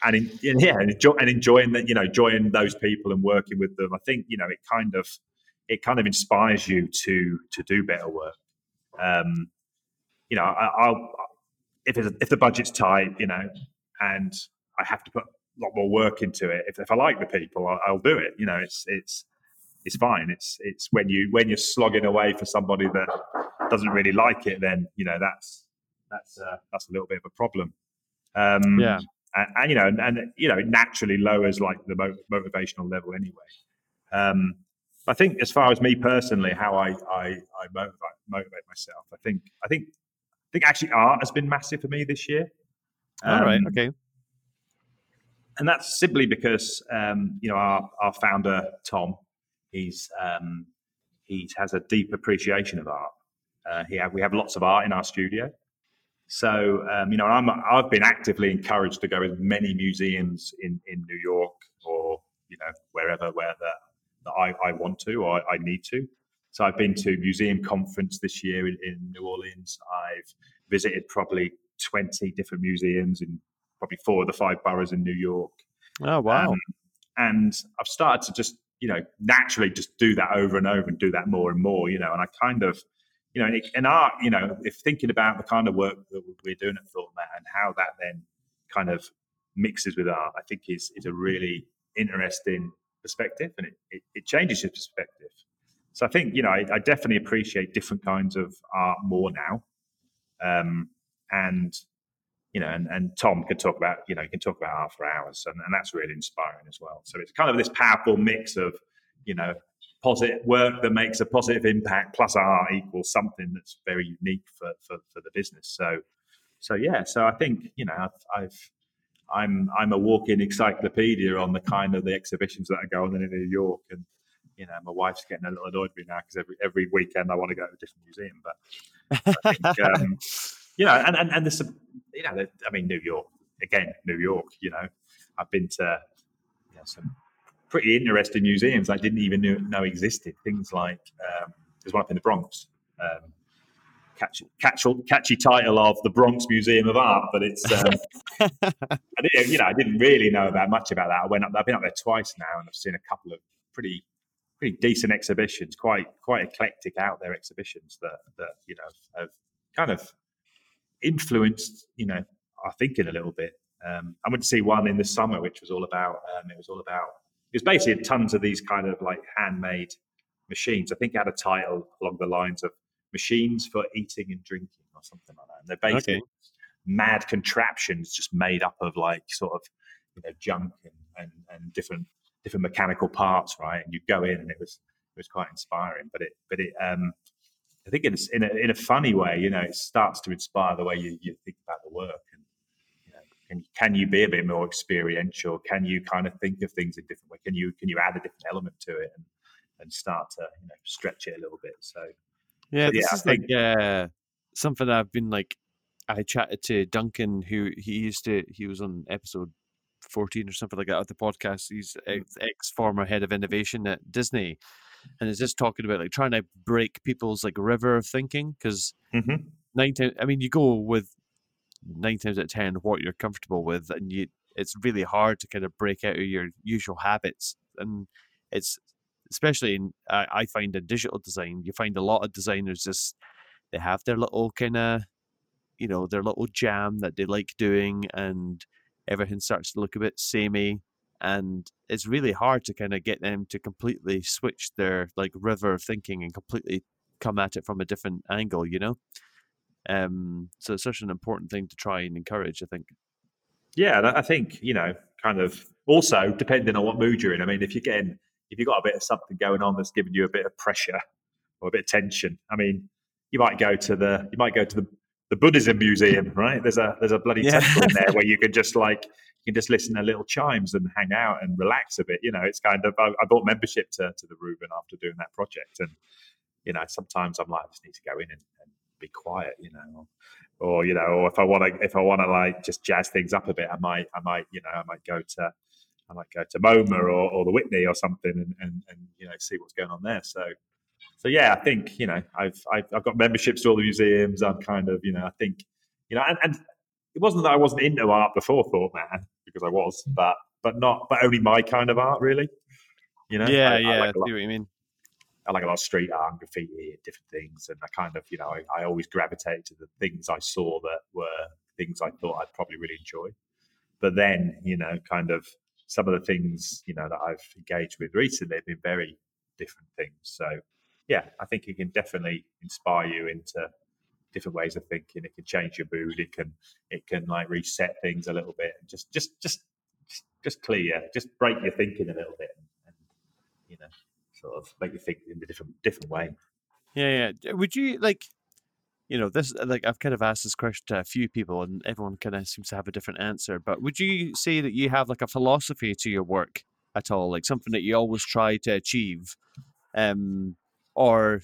and in, yeah, and, enjoy, and enjoying that, you know, joining those people and working with them. I think you know it kind of it kind of inspires you to to do better work. Um, you know, I, will if if the budget's tight, you know, and I have to put a lot more work into it. If, if I like the people, I'll, I'll do it. You know, it's it's it's fine. It's it's when you when you're slogging away for somebody that doesn't really like it, then you know that's that's uh, that's a little bit of a problem. Um, yeah and, and you know, and, and, you know, it naturally lowers like the mo- motivational level anyway. Um, I think, as far as me personally, how I I, I motivate, motivate myself, I think I think I think actually art has been massive for me this year. Um, All right, um, okay. And that's simply because um, you know our, our founder Tom, he's um, he has a deep appreciation of art. Uh, he have, we have lots of art in our studio, so, um, you know, I'm, I've been actively encouraged to go as many museums in, in New York or, you know, wherever where the, I, I want to or I, I, need to. So I've been to museum conference this year in, in New Orleans. I've visited probably 20 different museums in probably four of the five boroughs in New York. Oh wow! Um, and I've started to just you know naturally just do that over and over and do that more and more. You know, and I kind of you know in art you know if thinking about the kind of work that we're doing at ThoughtMatter and how that then kind of mixes with art, I think is is a really interesting perspective, and it, it, it changes your perspective. So I think you know I, I, definitely appreciate different kinds of art more now, um, and you know, and, and Tom can talk about, you know, he can talk about art for hours, and, and that's really inspiring as well. So it's kind of this powerful mix of, you know, positive work that makes a positive impact plus art equals something that's very unique for, for, for the business. So, so yeah, so I think you know I've, I've I'm I'm a walking encyclopedia on the kind of the exhibitions that are going on in New York, and you know my wife's getting a little annoyed with me now because every every weekend I want to go to a different museum. But I think, um, you know, and and, and there's some, you know, I mean, New York again, New York. You know, I've been to you know, some pretty interesting museums I didn't even know, know existed. Things like um, there's one up in the Bronx. Um, catchy, catchy, catchy title of the Bronx Museum of Art, but it's um, I didn't, you know I didn't really know about much about that. I went up, I've been up there twice now, and I've seen a couple of pretty pretty decent exhibitions, quite quite eclectic out there exhibitions that that you know have kind of influenced, you know, our thinking a little bit. Um, I went to see one in the summer, which was all about. Um, it was all about. It was basically tons of these kind of like handmade machines. I think it had a title along the lines of "machines for eating and drinking" or something like that. And they're basically okay. mad contraptions just made up of like sort of you know junk and, and, and different different mechanical parts, right? And you go in, and it was it was quite inspiring. But it but it um, I think it's in a, in a funny way, you know, it starts to inspire the way you, you think about the work. And, you know, can, can you be a bit more experiential? Can you kind of think of things in different way? Can you, can you add a different element to it and, and start to, you know, stretch it a little bit? So, yeah, this yeah, is think, like uh, something I've been like, I chatted to Duncan, who he used to, he was on episode 14 or something like that of the podcast. He's mm. ex former head of innovation at Disney and it's just talking about like trying to break people's like river of thinking because mm-hmm. nine times I mean you go with nine times out of ten what you're comfortable with and you it's really hard to kind of break out of your usual habits and it's especially in I, I find in digital design you find a lot of designers just they have their little kind of you know their little jam that they like doing and everything starts to look a bit samey and it's really hard to kind of get them to completely switch their like river of thinking and completely come at it from a different angle you know um so it's such an important thing to try and encourage i think yeah i think you know kind of also depending on what mood you're in i mean if you're getting if you've got a bit of something going on that's giving you a bit of pressure or a bit of tension i mean you might go to the you might go to the the Buddhism museum, right? There's a there's a bloody yeah. temple in there where you can just like you can just listen to little chimes and hang out and relax a bit. You know, it's kind of I, I bought membership to, to the Rubin after doing that project, and you know, sometimes I'm like, I just need to go in and, and be quiet, you know, or, you know, or if I want to if I want to like just jazz things up a bit, I might I might you know I might go to I might go to MoMA or, or the Whitney or something and, and, and you know see what's going on there. So so yeah, I think you know I've I've, I've got memberships to all the museums. I'm kind of you know I think you know and, and it wasn't that I wasn't into art before ThoughtMatter because I was, but but not but only my kind of art really. You know, yeah, I, yeah, I, like see what you mean. I like a lot of street art and graffiti and different things, and I kind of you know I, I always gravitate to the things I saw that were things I thought I'd probably really enjoy. But then you know, kind of some of the things you know that I've engaged with recently have been very different things. So yeah, I think it can definitely inspire you into different ways of thinking. It can change your mood. It can it can like reset things a little bit just just just just clear, just break your thinking a little bit, and, and you know, sort of make you think in a different different way. Yeah, yeah. Would you like? You know, this like I've kind of asked this question to a few people, and everyone kind of seems to have a different answer. But would you say that you have like a philosophy to your work at all, like something that you always try to achieve, um, or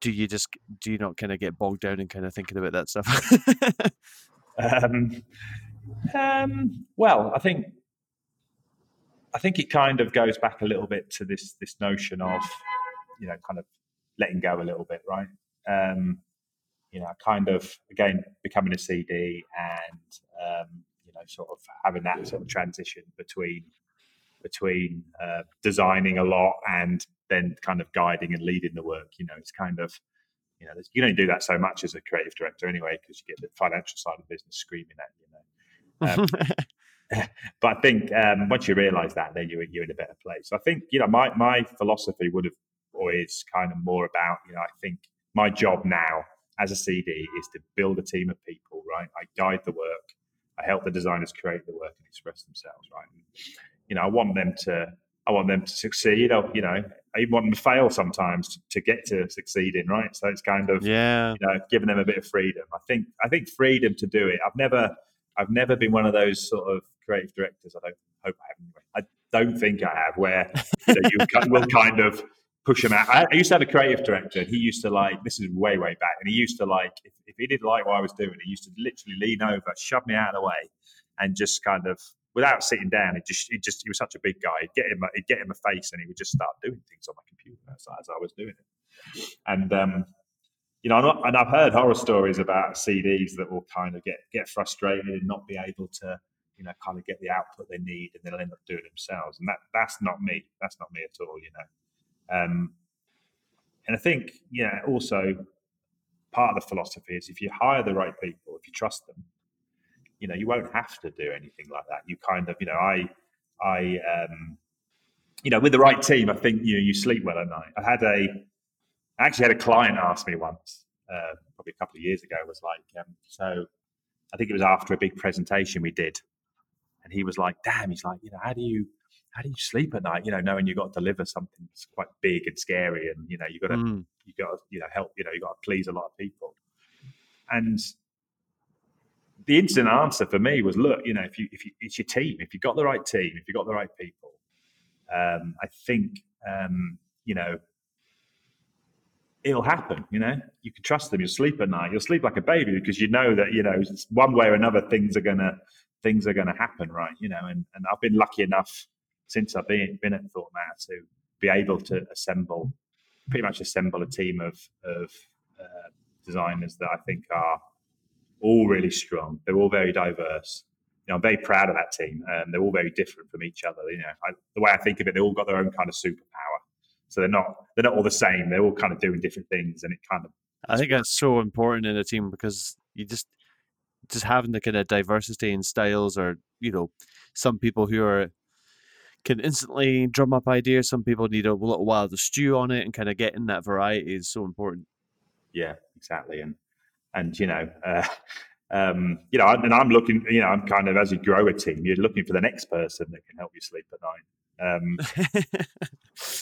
do you just do you not kind of get bogged down in kind of thinking about that stuff? um, um, well, I think I think it kind of goes back a little bit to this this notion of you know kind of letting go a little bit, right? Um, you know, kind of again becoming a CD and um, you know sort of having that sort of transition between between uh, designing a lot and then kind of guiding and leading the work. You know, it's kind of you know you only do that so much as a creative director anyway because you get the financial side of business screaming at you. Know. Um, but I think um, once you realise that, then you're you're in a better place. I think you know my my philosophy would have always kind of more about you know I think my job now as a CD is to build a team of people. Right, I guide the work, I help the designers create the work and express themselves. Right, and, you know I want them to I want them to succeed. I, you know, I even want them to fail sometimes to, to, get to succeeding, right? So it's kind of yeah, you know, giving them a bit of freedom. I think I think freedom to do it. I've never I've never been one of those sort of creative directors. I don't hope I haven't. I don't think I have. Where you, know, you will kind of push them out. I, I, used to have a creative director, and he used to like this is way way back, and he used to like if, if he didn't like what I was doing, he used to literally lean over, shove me out of the way, and just kind of without sitting down, it just, it just, he was such a big guy. He'd get him, he'd get him a face, and he would just start doing things on my computer as, as I was doing it. And um, you know, not, and I've heard horror stories about CDs that will kind of get get frustrated and not be able to, you know, kind of get the output they need, and they'll end up doing it themselves. And that that's not me. That's not me at all. You know. Um, and I think, yeah, also part of the philosophy is if you hire the right people, if you trust them, you know you won't have to do anything like that you kind of you know i i um you know with the right team i think you you sleep well at night i had a I actually had a client ask me once uh, probably a couple of years ago was like um, so i think it was after a big presentation we did and he was like damn he's like you know how do you how do you sleep at night you know knowing you've got to deliver something that's quite big and scary and you know you've got to mm. you got to you know help you know you've got to please a lot of people and the instant answer for me was, look, you know, if you if you it's your team, if you've got the right team, if you've got the right people, um, I think um, you know it'll happen. You know, you can trust them. You'll sleep at night. You'll sleep like a baby because you know that you know one way or another things are gonna things are gonna happen, right? You know, and and I've been lucky enough since I've been been at ThoughtMatter to be able to assemble pretty much assemble a team of of uh, designers that I think are all really strong. They're all very diverse. You know, I'm very proud of that team. Um, they're all very different from each other. You know, I, the way I think of it, they all got their own kind of superpower. So they're not they're not all the same. They're all kind of doing different things, and it kind of. I think that's so important in a team because you just just having the kind of diversity in styles, or you know, some people who are can instantly drum up ideas. Some people need a little while to stew on it, and kind of getting that variety is so important. Yeah, exactly, and and you know, uh, um, you know, and I'm looking, you know, I'm kind of as you grow a team, you're looking for the next person that can help you sleep at night. Um,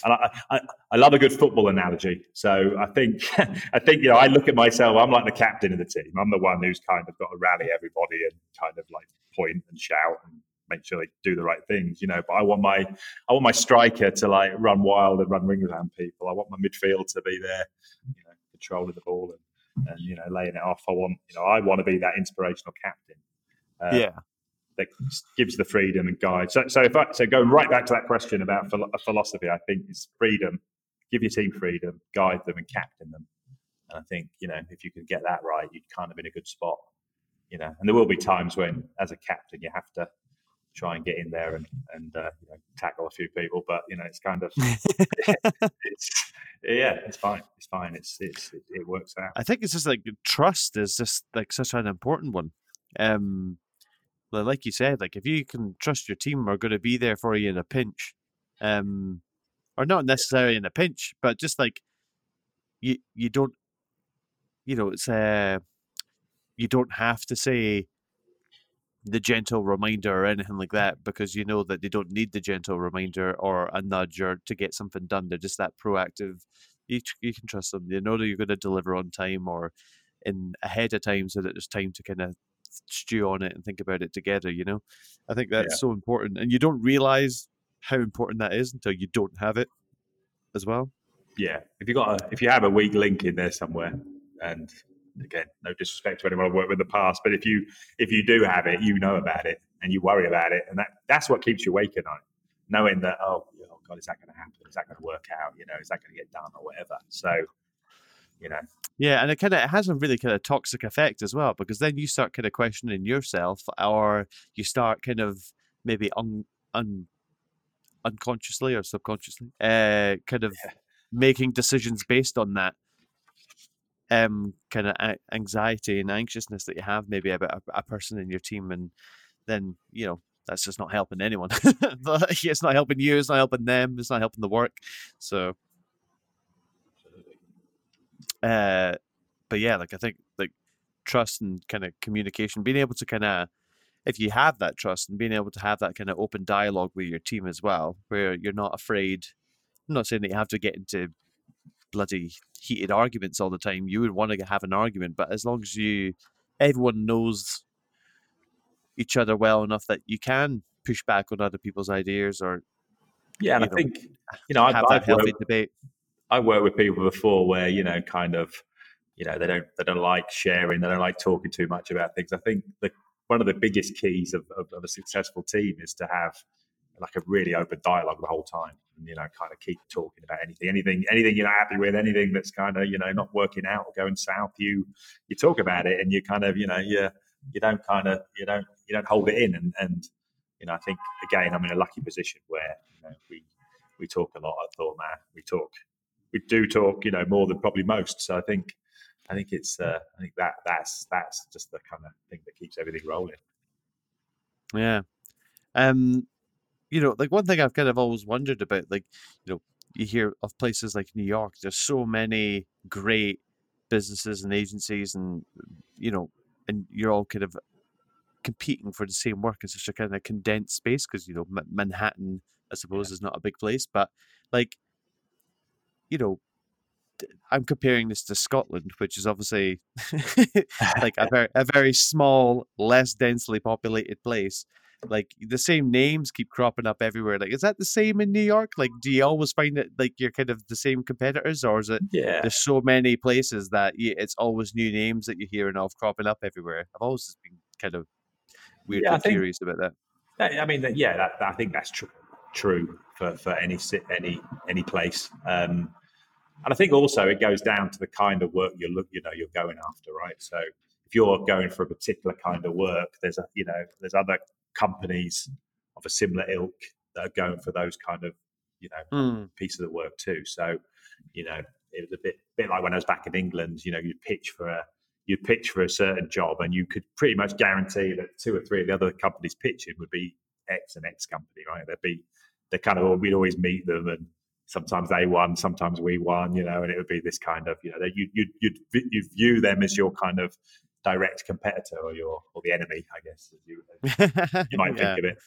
and I, I, I, love a good football analogy. So I think, I think, you know, I look at myself, I'm like the captain of the team. I'm the one who's kind of got to rally everybody and kind of like point and shout and make sure they do the right things, you know. But I want my, I want my striker to like run wild and run rings around people. I want my midfield to be there, you know, controlling the ball and and you know laying it off. I want you know I want to be that inspirational captain. Uh, yeah, that gives the freedom and guide. So so if I so going right back to that question about a philosophy, I think is freedom. Give your team freedom, guide them, and captain them. And I think you know if you can get that right, you're kind of in a good spot. You know, and there will be times when, as a captain, you have to try and get in there and and uh, you know, tackle a few people. But you know, it's kind of it's yeah, it's fine. It's fine. It's it's it, it, works out. I think it's just like trust is just like such an important one. Um, like you said, like if you can trust your team are going to be there for you in a pinch, um, or not necessarily in a pinch, but just like you you don't, you know, it's uh, you don't have to say the gentle reminder or anything like that because you know that they don't need the gentle reminder or a nudge or to get something done. They're just that proactive. You, you can trust them. They know that you're going to deliver on time or in ahead of time so that there's time to kind of stew on it and think about it together. You know, I think that's yeah. so important, and you don't realize how important that is until you don't have it as well. Yeah, if you got a, if you have a weak link in there somewhere, and again, no disrespect to anyone I've worked with in the past, but if you if you do have it, you know about it and you worry about it, and that that's what keeps you awake at night. knowing that oh, oh god, is that going to happen? Is that going to work out? You know, is that going to get done or whatever? So, you know, yeah, and it kind of it has a really kind of toxic effect as well because then you start kind of questioning yourself, or you start kind of maybe un, un unconsciously or subconsciously, uh, kind of yeah. making decisions based on that um kind of anxiety and anxiousness that you have maybe about a, a person in your team and then you know that's just not helping anyone. It's not helping you it's not helping them it's not helping the work. So uh but yeah like i think like trust and kind of communication being able to kind of if you have that trust and being able to have that kind of open dialogue with your team as well, where you're not afraid. I'm not saying that you have to get into bloody heated arguments all the time. You would want to have an argument, but as long as you, everyone knows each other well enough that you can push back on other people's ideas or. Yeah, and I think you know have I've, that healthy worked, debate. I worked with people before where you know, kind of, you know, they don't they don't like sharing, they don't like talking too much about things. I think the one of the biggest keys of, of, of, a successful team is to have like a really open dialogue the whole time and you know kind of keep talking about anything anything anything you're not happy with anything that's kind of you know not working out or going south you you talk about it and you kind of you know you you don't kind of you don't you don't hold it in and and you know i think again i'm in a lucky position where you know we we talk a lot at Thought we talk we do talk you know more than probably most so i think I think it's uh, I think that that's that's just the kind of thing that keeps everything rolling. Yeah. Um you know, like one thing I've kind of always wondered about, like, you know, you hear of places like New York, there's so many great businesses and agencies and you know, and you're all kind of competing for the same work in such a kind of condensed space because you know Manhattan, I suppose, yeah. is not a big place, but like, you know, I'm comparing this to Scotland, which is obviously like a very a very small, less densely populated place. Like the same names keep cropping up everywhere. Like, is that the same in New York? Like, do you always find it like you're kind of the same competitors, or is it? Yeah. There's so many places that you, it's always new names that you're hearing of cropping up everywhere. I've always been kind of weirdly yeah, curious about that. I mean, yeah, that, I think that's true. True for, for any any any place. Um, and I think also it goes down to the kind of work you're look, you know, you're going after, right? So if you're going for a particular kind of work, there's a, you know, there's other companies of a similar ilk that are going for those kind of, you know, mm. pieces of work too. So, you know, it was a bit, bit like when I was back in England. You know, you'd pitch for a, you'd pitch for a certain job, and you could pretty much guarantee that two or three of the other companies pitching would be X and X company, right? They'd be, they kind of, we'd always meet them and sometimes they won, sometimes we won, you know, and it would be this kind of, you know, you you you'd, you view them as your kind of direct competitor or your or the enemy, I guess, as you, you might yeah. think of it.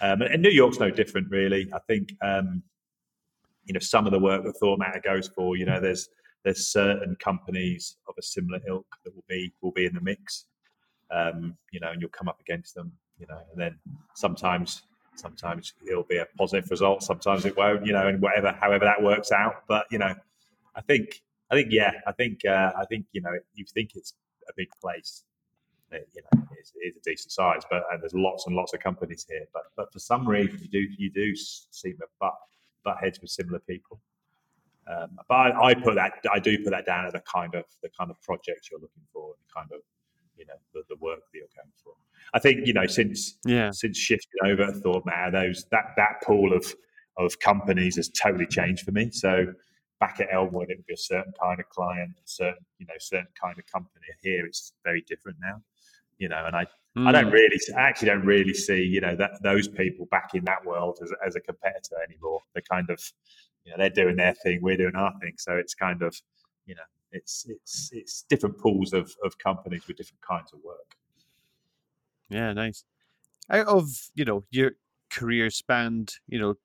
Um, and New York's no different, really. I think um, you know some of the work that ThoughtMatter goes for. You know, there's there's certain companies of a similar ilk that will be will be in the mix. Um, you know, and you'll come up against them. You know, and then sometimes sometimes it'll be a positive result, sometimes it won't, you know, and whatever, however that works out. But you know, I think, I think, yeah, I think, uh, I think, you know, you think it's a big place, it, you know, it's, it's, a decent size, but and there's lots and lots of companies here. But but for some reason, you do you do seem to butt butt heads with similar people. Um, but I, I, put that I do put that down at the kind of the kind of project you're looking for, and kind of you know the, the work that you're going for. I think you know since yeah since shifting over I ThoughtMatter, those that that pool of of companies has totally changed for me. So back at Elmwood, it would be a certain kind of client, a certain you know certain kind of company. Here, it's very different now. You know, and I mm. I don't hmm. really I actually don't really see you know that those people back in that world as as a competitor anymore. They're kind of you know they're doing their thing, we're doing our thing. So it's kind of you know it's it's it's different pools of of companies with different kinds of work. Yeah, nice. Out of you know your career spanned, you know,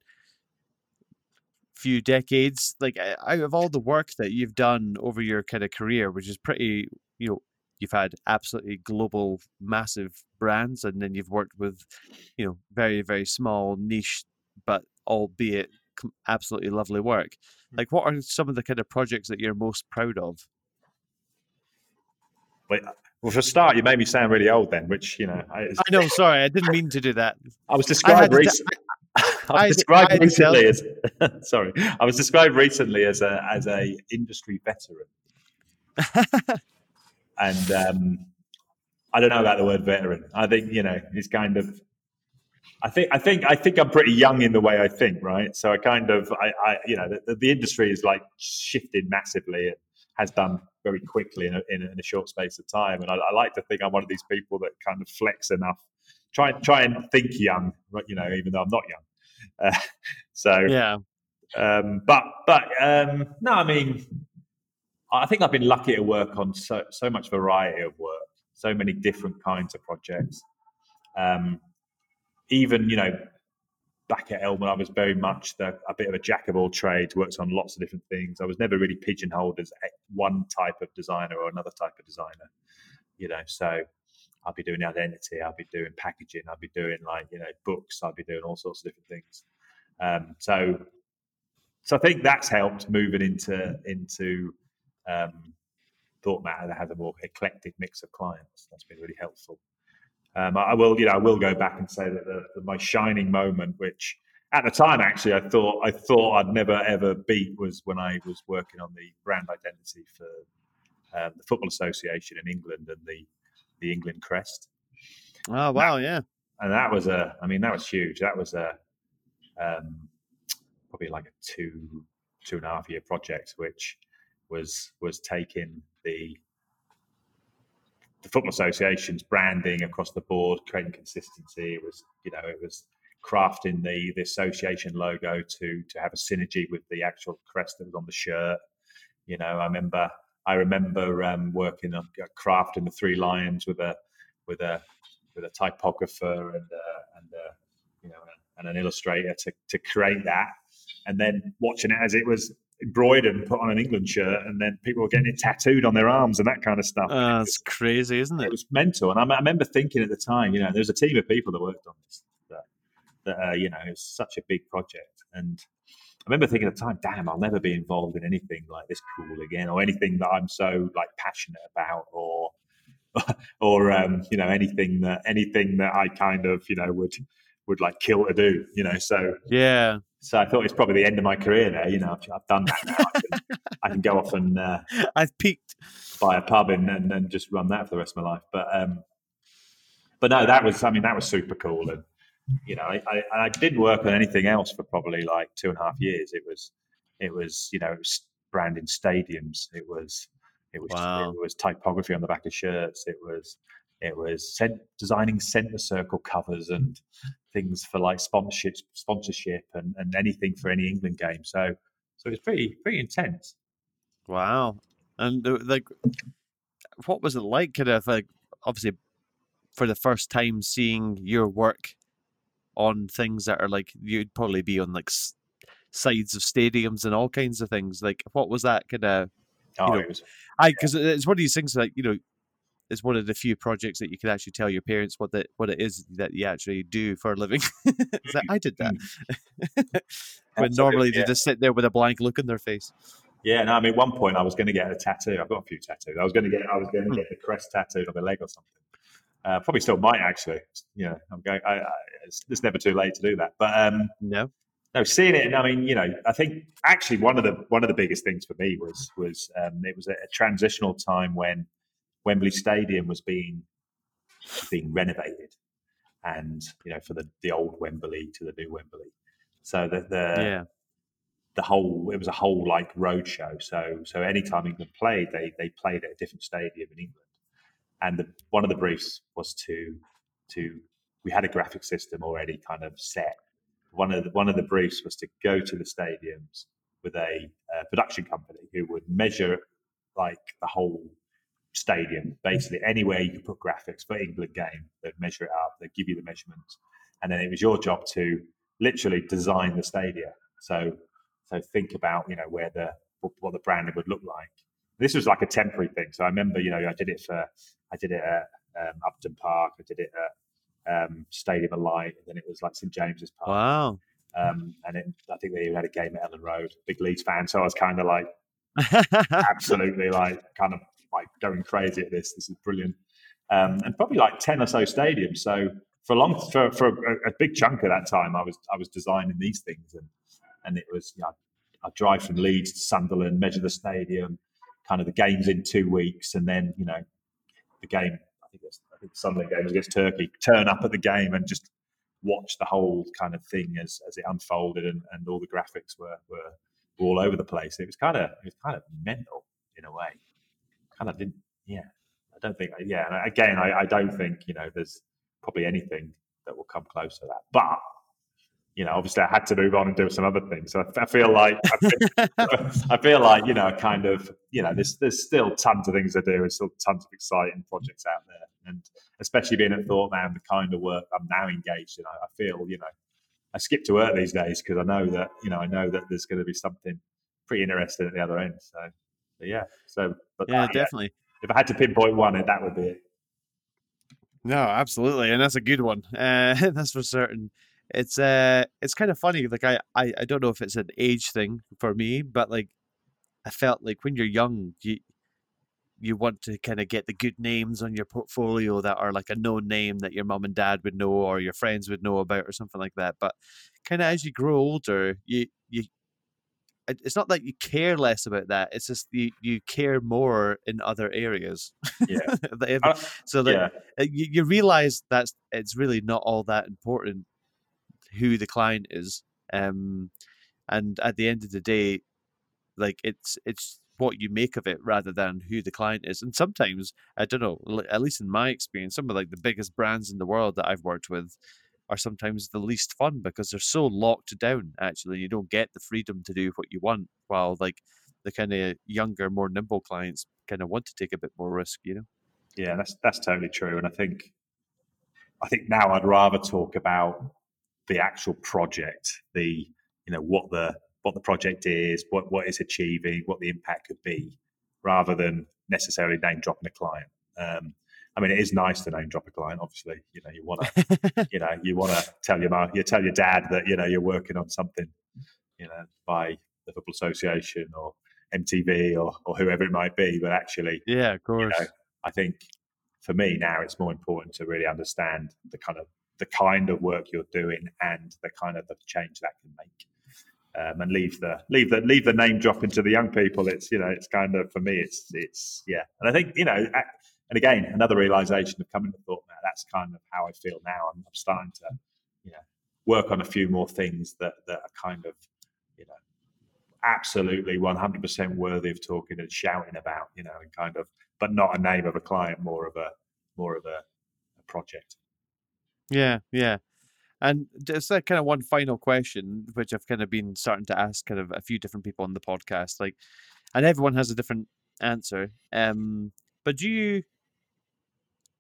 few decades, like out of all the work that you've done over your kind of career, which is pretty, you know, you've had absolutely global, massive brands, and then you've worked with, you know, very very small niche, but albeit absolutely lovely work. Hmm. Like, what are some of the kind of projects that you're most proud of? Wait, well, for a start, you made me sound really old then, which you know. I, I know. Sorry, I didn't mean to do that. I was described recently. I was described recently as sorry. I was described recently as a as a industry veteran, and um, I don't know about the word veteran. I think you know it's kind of. I think I think I think I'm pretty young in the way I think, right? So I kind of I, I you know the, the industry is like shifted massively and has done very quickly in a, in a, in a short space of time. And I, I, like to think I'm one of these people that kind of flex enough, try try and think young, right? You know, even though I'm not young. Uh, so yeah, um, but but um, no, I mean, I think I've been lucky to work on so so much variety of work so many different kinds of projects. Um, even you know, back at Elmwood, I was very much the, a bit of a jack of all trades. Worked on lots of different things. I was never really pigeonholed as one type of designer or another type of designer. You know, so I'll be doing identity, I'll be doing packaging, I'll be doing like you know books, I'll be doing all sorts of different things. Um, so, so I think that's helped moving into into um, ThoughtMatter that has a more eclectic mix of clients. That's been really helpful. Um, I, will, you know, I will go back and say that the, the, my shining moment, which at the time actually I thought I thought I'd never ever beat, was when I was working on the brand identity for um, the Football Association in England and the the England crest. Oh wow, that, yeah. And that was a, I mean, that was huge. That was a um, probably like a two two and a half year project, which was was taking the the football association's branding across the board, creating consistency. It was, you know, it was crafting the the association logo to to have a synergy with the actual crest that was on the shirt. You know, I remember I remember um, working on uh, crafting the three lions with a with a with a typographer and uh, and uh, you know and an illustrator to to create that, and then watching it as it was embroidered and put on an England shirt, and then people were getting it tattooed on their arms and that kind of stuff. Uh, that's crazy, isn't it? It was mental, and I, I, remember thinking at the time, you know, there was a team of people that worked on this. That, that uh, you know, it was such a big project, and I remember thinking at the time, damn, I'll never be involved in anything like this cool again, or anything that I'm so like passionate about, or or um, you know, anything that anything that I kind of you know would would like kill to do, you know. So yeah, so I thought it's probably the end of my career there. You know, I've, done that now. I can, I can go off and uh, I've peaked, buy a pub and, and, and just run that for the rest of my life. But um, but no, that was I mean that was super cool. And you know, I, I, I didn't work on anything else for probably like two and a half years. It was it was you know it was branding stadiums. It was it was wow. it was typography on the back of shirts. It was it was cent- designing center circle covers and things for like sponsorship, sponsorship, and, and anything for any England game. So, so it was pretty pretty intense. Wow, and like, what was it like? Kind of like, obviously, for the first time seeing your work on things that are like you'd probably be on like s- sides of stadiums and all kinds of things. Like, what was that kind of? Oh, know, it was. I because it's one of these things like you know it's one of the few projects that you can actually tell your parents what that what it is that you actually do for a living. like, I did that. when normally yeah. they just sit there with a blank look in their face. Yeah, no, I mean, at one point I was going to get a tattoo. I've got a few tattoos. I was going to get, I was going to hmm. get the crest tattooed on my leg or something. Uh, probably still might actually. You know, I'm going. I, I, it's, it's, never too late to do that. But um, no, no, seeing it. And I mean, you know, I think actually one of the one of the biggest things for me was was um, it was a, a transitional time when Wembley Stadium was being being renovated, and you know for the the old Wembley to the new Wembley. So the the yeah. the whole it was a whole like road show. So so anytime England played, they they played at a different stadium in England, and the, one of the briefs was to to we had a graphic system already kind of set. One of the, one of the briefs was to go to the stadiums with a, a production company who would measure like the whole stadium, basically anywhere you could put graphics for England game, they'd measure it up, they'd give you the measurements, and then it was your job to literally design the stadium. So, so think about you know where the what the branding would look like. This was like a temporary thing. So I remember, you know, I did it for I did it at um, Upton Park, I did it at um, Stadium of Light, and then it was like St James's Park. Wow. Um, and then I think they even had a game at Elland Road. Big Leeds fan, so I was kind of like absolutely like kind of like going crazy at this. This is brilliant. Um, and probably like 10 or so stadiums. So for a long for, for a, a, big chunk of that time, I was I was designing these things, and and it was you know, I drive from Leeds to Sunderland, measure the stadium, kind of the games in two weeks, and then you know the game. I think it's I think Sunderland game against Turkey. Turn up at the game and just watch the whole kind of thing as, as it unfolded, and, and all the graphics were, were all over the place. It was kind of it was kind of mental in a way. Kind of didn't, yeah. I don't think, yeah. and Again, I, I don't think you know there's probably anything that will come close to that. But you know, obviously I had to move on and do some other things. So I, I feel like I feel, I feel, like you know, kind of you know, there's there's still tons of things to do and still tons of exciting projects out there, and especially being at ThoughtMatter, the kind of work I'm now engaged in, I, I feel you know, I skip to work these days because I know that you know I know that there's going to be something pretty interesting at the other end. So, yeah, so but yeah, that, definitely. Yeah, if I had to pinpoint one, it that would be it. No, absolutely, and that's a good one. Uh, that's for certain it's uh it's kind of funny like I, I i don't know if it's an age thing for me but like i felt like when you're young you you want to kind of get the good names on your portfolio that are like a known name that your mom and dad would know or your friends would know about or something like that but kind of as you grow older you you it's not that you care less about that it's just you you care more in other areas yeah so that yeah. Uh, you, you realize that it's really not all that important who the client is. Um, and at the end of the day, like it's it's what you make of it rather than who the client is. And sometimes I don't know, at least in my experience, some of like the biggest brands in the world that I've worked with are sometimes the least fun because they're so locked down. Actually, you don't get the freedom to do what you want, while like the kind of younger, more nimble clients kind of want to take a bit more risk. You know. Yeah, that's that's totally true, and I think I think now I'd rather talk about the actual project, the you know what the what the project is, what what it's achieving, what the impact could be, rather than necessarily name dropping a client. Um, I mean, it is nice to name drop a client. Obviously, you know, you want to, you know, you want to tell your mom, you tell your dad that you know you're working on something, you know, by the football association or MTV or, or whoever it might be. But actually, yeah, of course, you know, I think for me now it's more important to really understand the kind of the kind of work you're doing and the kind of the change that can make. Um, and leave the leave the leave the name dropping to the young people. It's you know it's kind of for me it's it's yeah. And I think you know and again another realization of coming to ThoughtMatter that's kind of how I feel now. I'm, I'm starting to you know work on a few more things that that are kind of you know absolutely 100% worthy of talking and shouting about you know and kind of but not a name of a client more of a more of a, a project yeah, yeah. And just that kind of one final question, which I've kind of been starting to ask kind of a few different people on the podcast, like, and everyone has a different answer. Um, but do you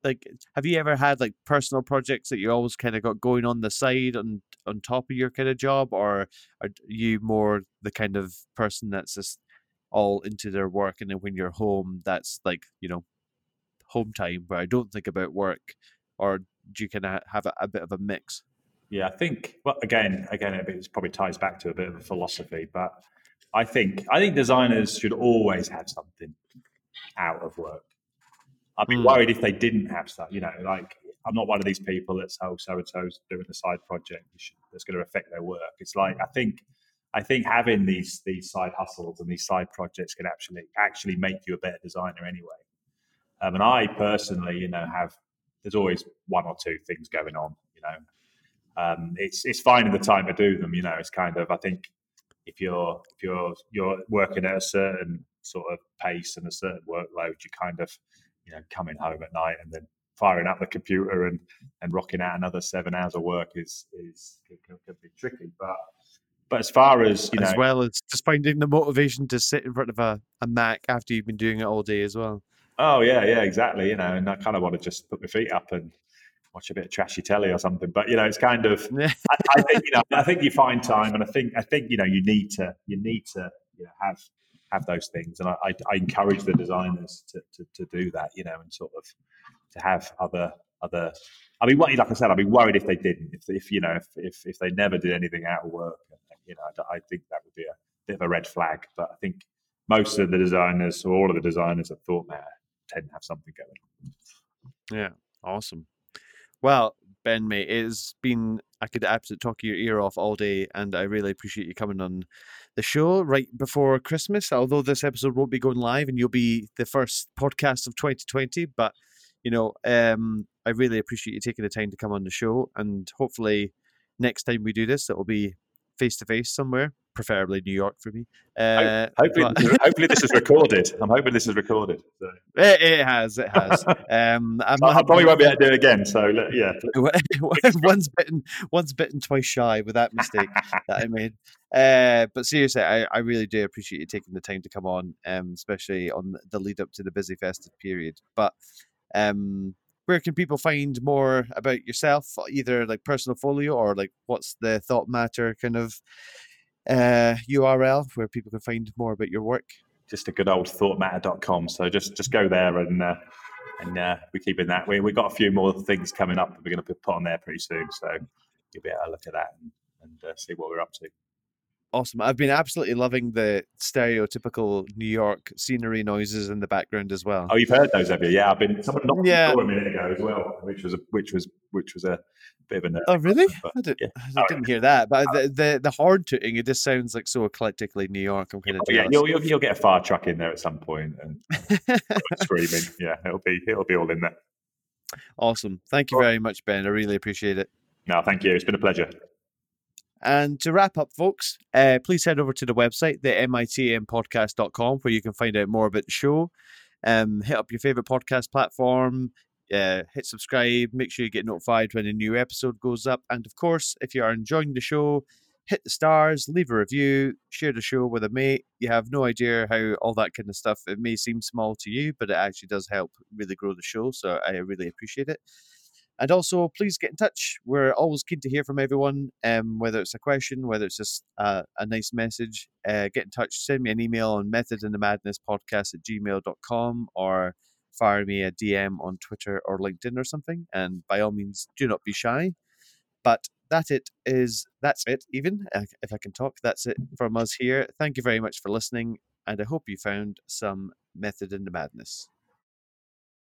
like have you ever had like personal projects that you always kind of got going on the side on on top of your kind of job, or are you more the kind of person that's just all into their work, and then when you're home, that's like you know home time where I don't think about work, or do you kind of have a, a bit of a mix? Yeah, I think. Well, again, again, it probably ties back to a bit of a philosophy, but I think I think designers should always have something out of work. I'd be mm. worried if they didn't have stuff. You know, like I'm not one of these people that's oh so and so's doing a side project that's going to affect their work. It's like I think I think having these these side hustles and these side projects can actually actually make you a better designer anyway. Um, and I personally, you know, have there's always one or two things going on. You know, um, it's it's fine in the time to do them. You know, it's kind of I think if you're if you're you're working at a certain sort of pace and a certain workload, you kind of you know coming home at night and then firing up the computer and and rocking out another seven hours of work is is can, can be tricky, but. But as far as you as well as just finding the motivation to sit in front of a, a Mac after you've been doing it all day as well. Oh yeah, yeah, exactly. You know, and I kind of want to just put my feet up and watch a bit of trashy telly or something. But you know, it's kind of. I, I, think you know. I think you find time, and I think I think you know you need to you need to you know have have those things, and I, I, I encourage the designers to, to, to do that. You know, and sort of to have other other. I mean, like I said, I'd be worried if they didn't. If if you know if if, if they never did anything out of work, you know, I, think that would be a bit of a red flag. But I think most of the designers or all of the designers have ThoughtMatter, tend to have something going. Yeah, awesome. Well, Ben, mate, it's been I could absolutely talk your ear off all day, and I really appreciate you coming on the show right before Christmas. Although this episode won't be going live, and you'll be the first podcast of 2020, but you know, um, I really appreciate you taking the time to come on the show, and hopefully next time we do this, it will be face to face somewhere, preferably New York for me. Uh, hopefully, hopefully this is recorded. I'm hoping this is recorded. So. It, it, has. It has. Um, I probably won't be able to do it again. So yeah, once bitten, once bitten, twice shy with that mistake that I made. Uh, but seriously, I, I really do appreciate you taking the time to come on, um, especially on the lead up to the busy festive period. But um, where can people find more about yourself, either like personal folio or like what's the ThoughtMatter kind of uh, URL where people can find more about your work? Just a good old thoughtmatter.com. So just just go there and uh, and uh, we're keeping that. We we got a few more things coming up that we're going to put on there pretty soon. So you'll be able to look at that and, and uh, see what we're up to awesome. I've been absolutely loving the stereotypical New York scenery noises in the background as well. Oh, you've heard those, have you? Yeah, I've been. Someone knocked yeah. a minute ago as well, which was a, which was which was a bit of a. Oh, really? But, I, did, yeah. I didn't hear that, but uh, the, the the horn tooting it just sounds like so eclectically New York. I'm kind of oh, yeah. You'll, you'll, you'll get a fire truck in there at some point and screaming. Yeah, it'll be it'll be all in there. Awesome. Thank you very much, Ben. I really appreciate it. No, thank you. It's been a pleasure. And to wrap up, folks, uh, please head over to the website, the mitmpodcast.com, where you can find out more about the show. Um, hit up your favorite podcast platform, uh, hit subscribe, make sure you get notified when a new episode goes up. And of course, if you are enjoying the show, hit the stars, leave a review, share the show with a mate. You have no idea how all that kind of stuff, it may seem small to you, but it actually does help really grow the show. So I really appreciate it. And also, please get in touch. We're always keen to hear from everyone, um, whether it's a question, whether it's just a, a nice message. Uh, get in touch, send me an email on method in the madness podcast at gmail.com or fire me a DM on Twitter or LinkedIn or something. And by all means, do not be shy. But that it is, that's it, even if I can talk. That's it from us here. Thank you very much for listening. And I hope you found some method in the madness.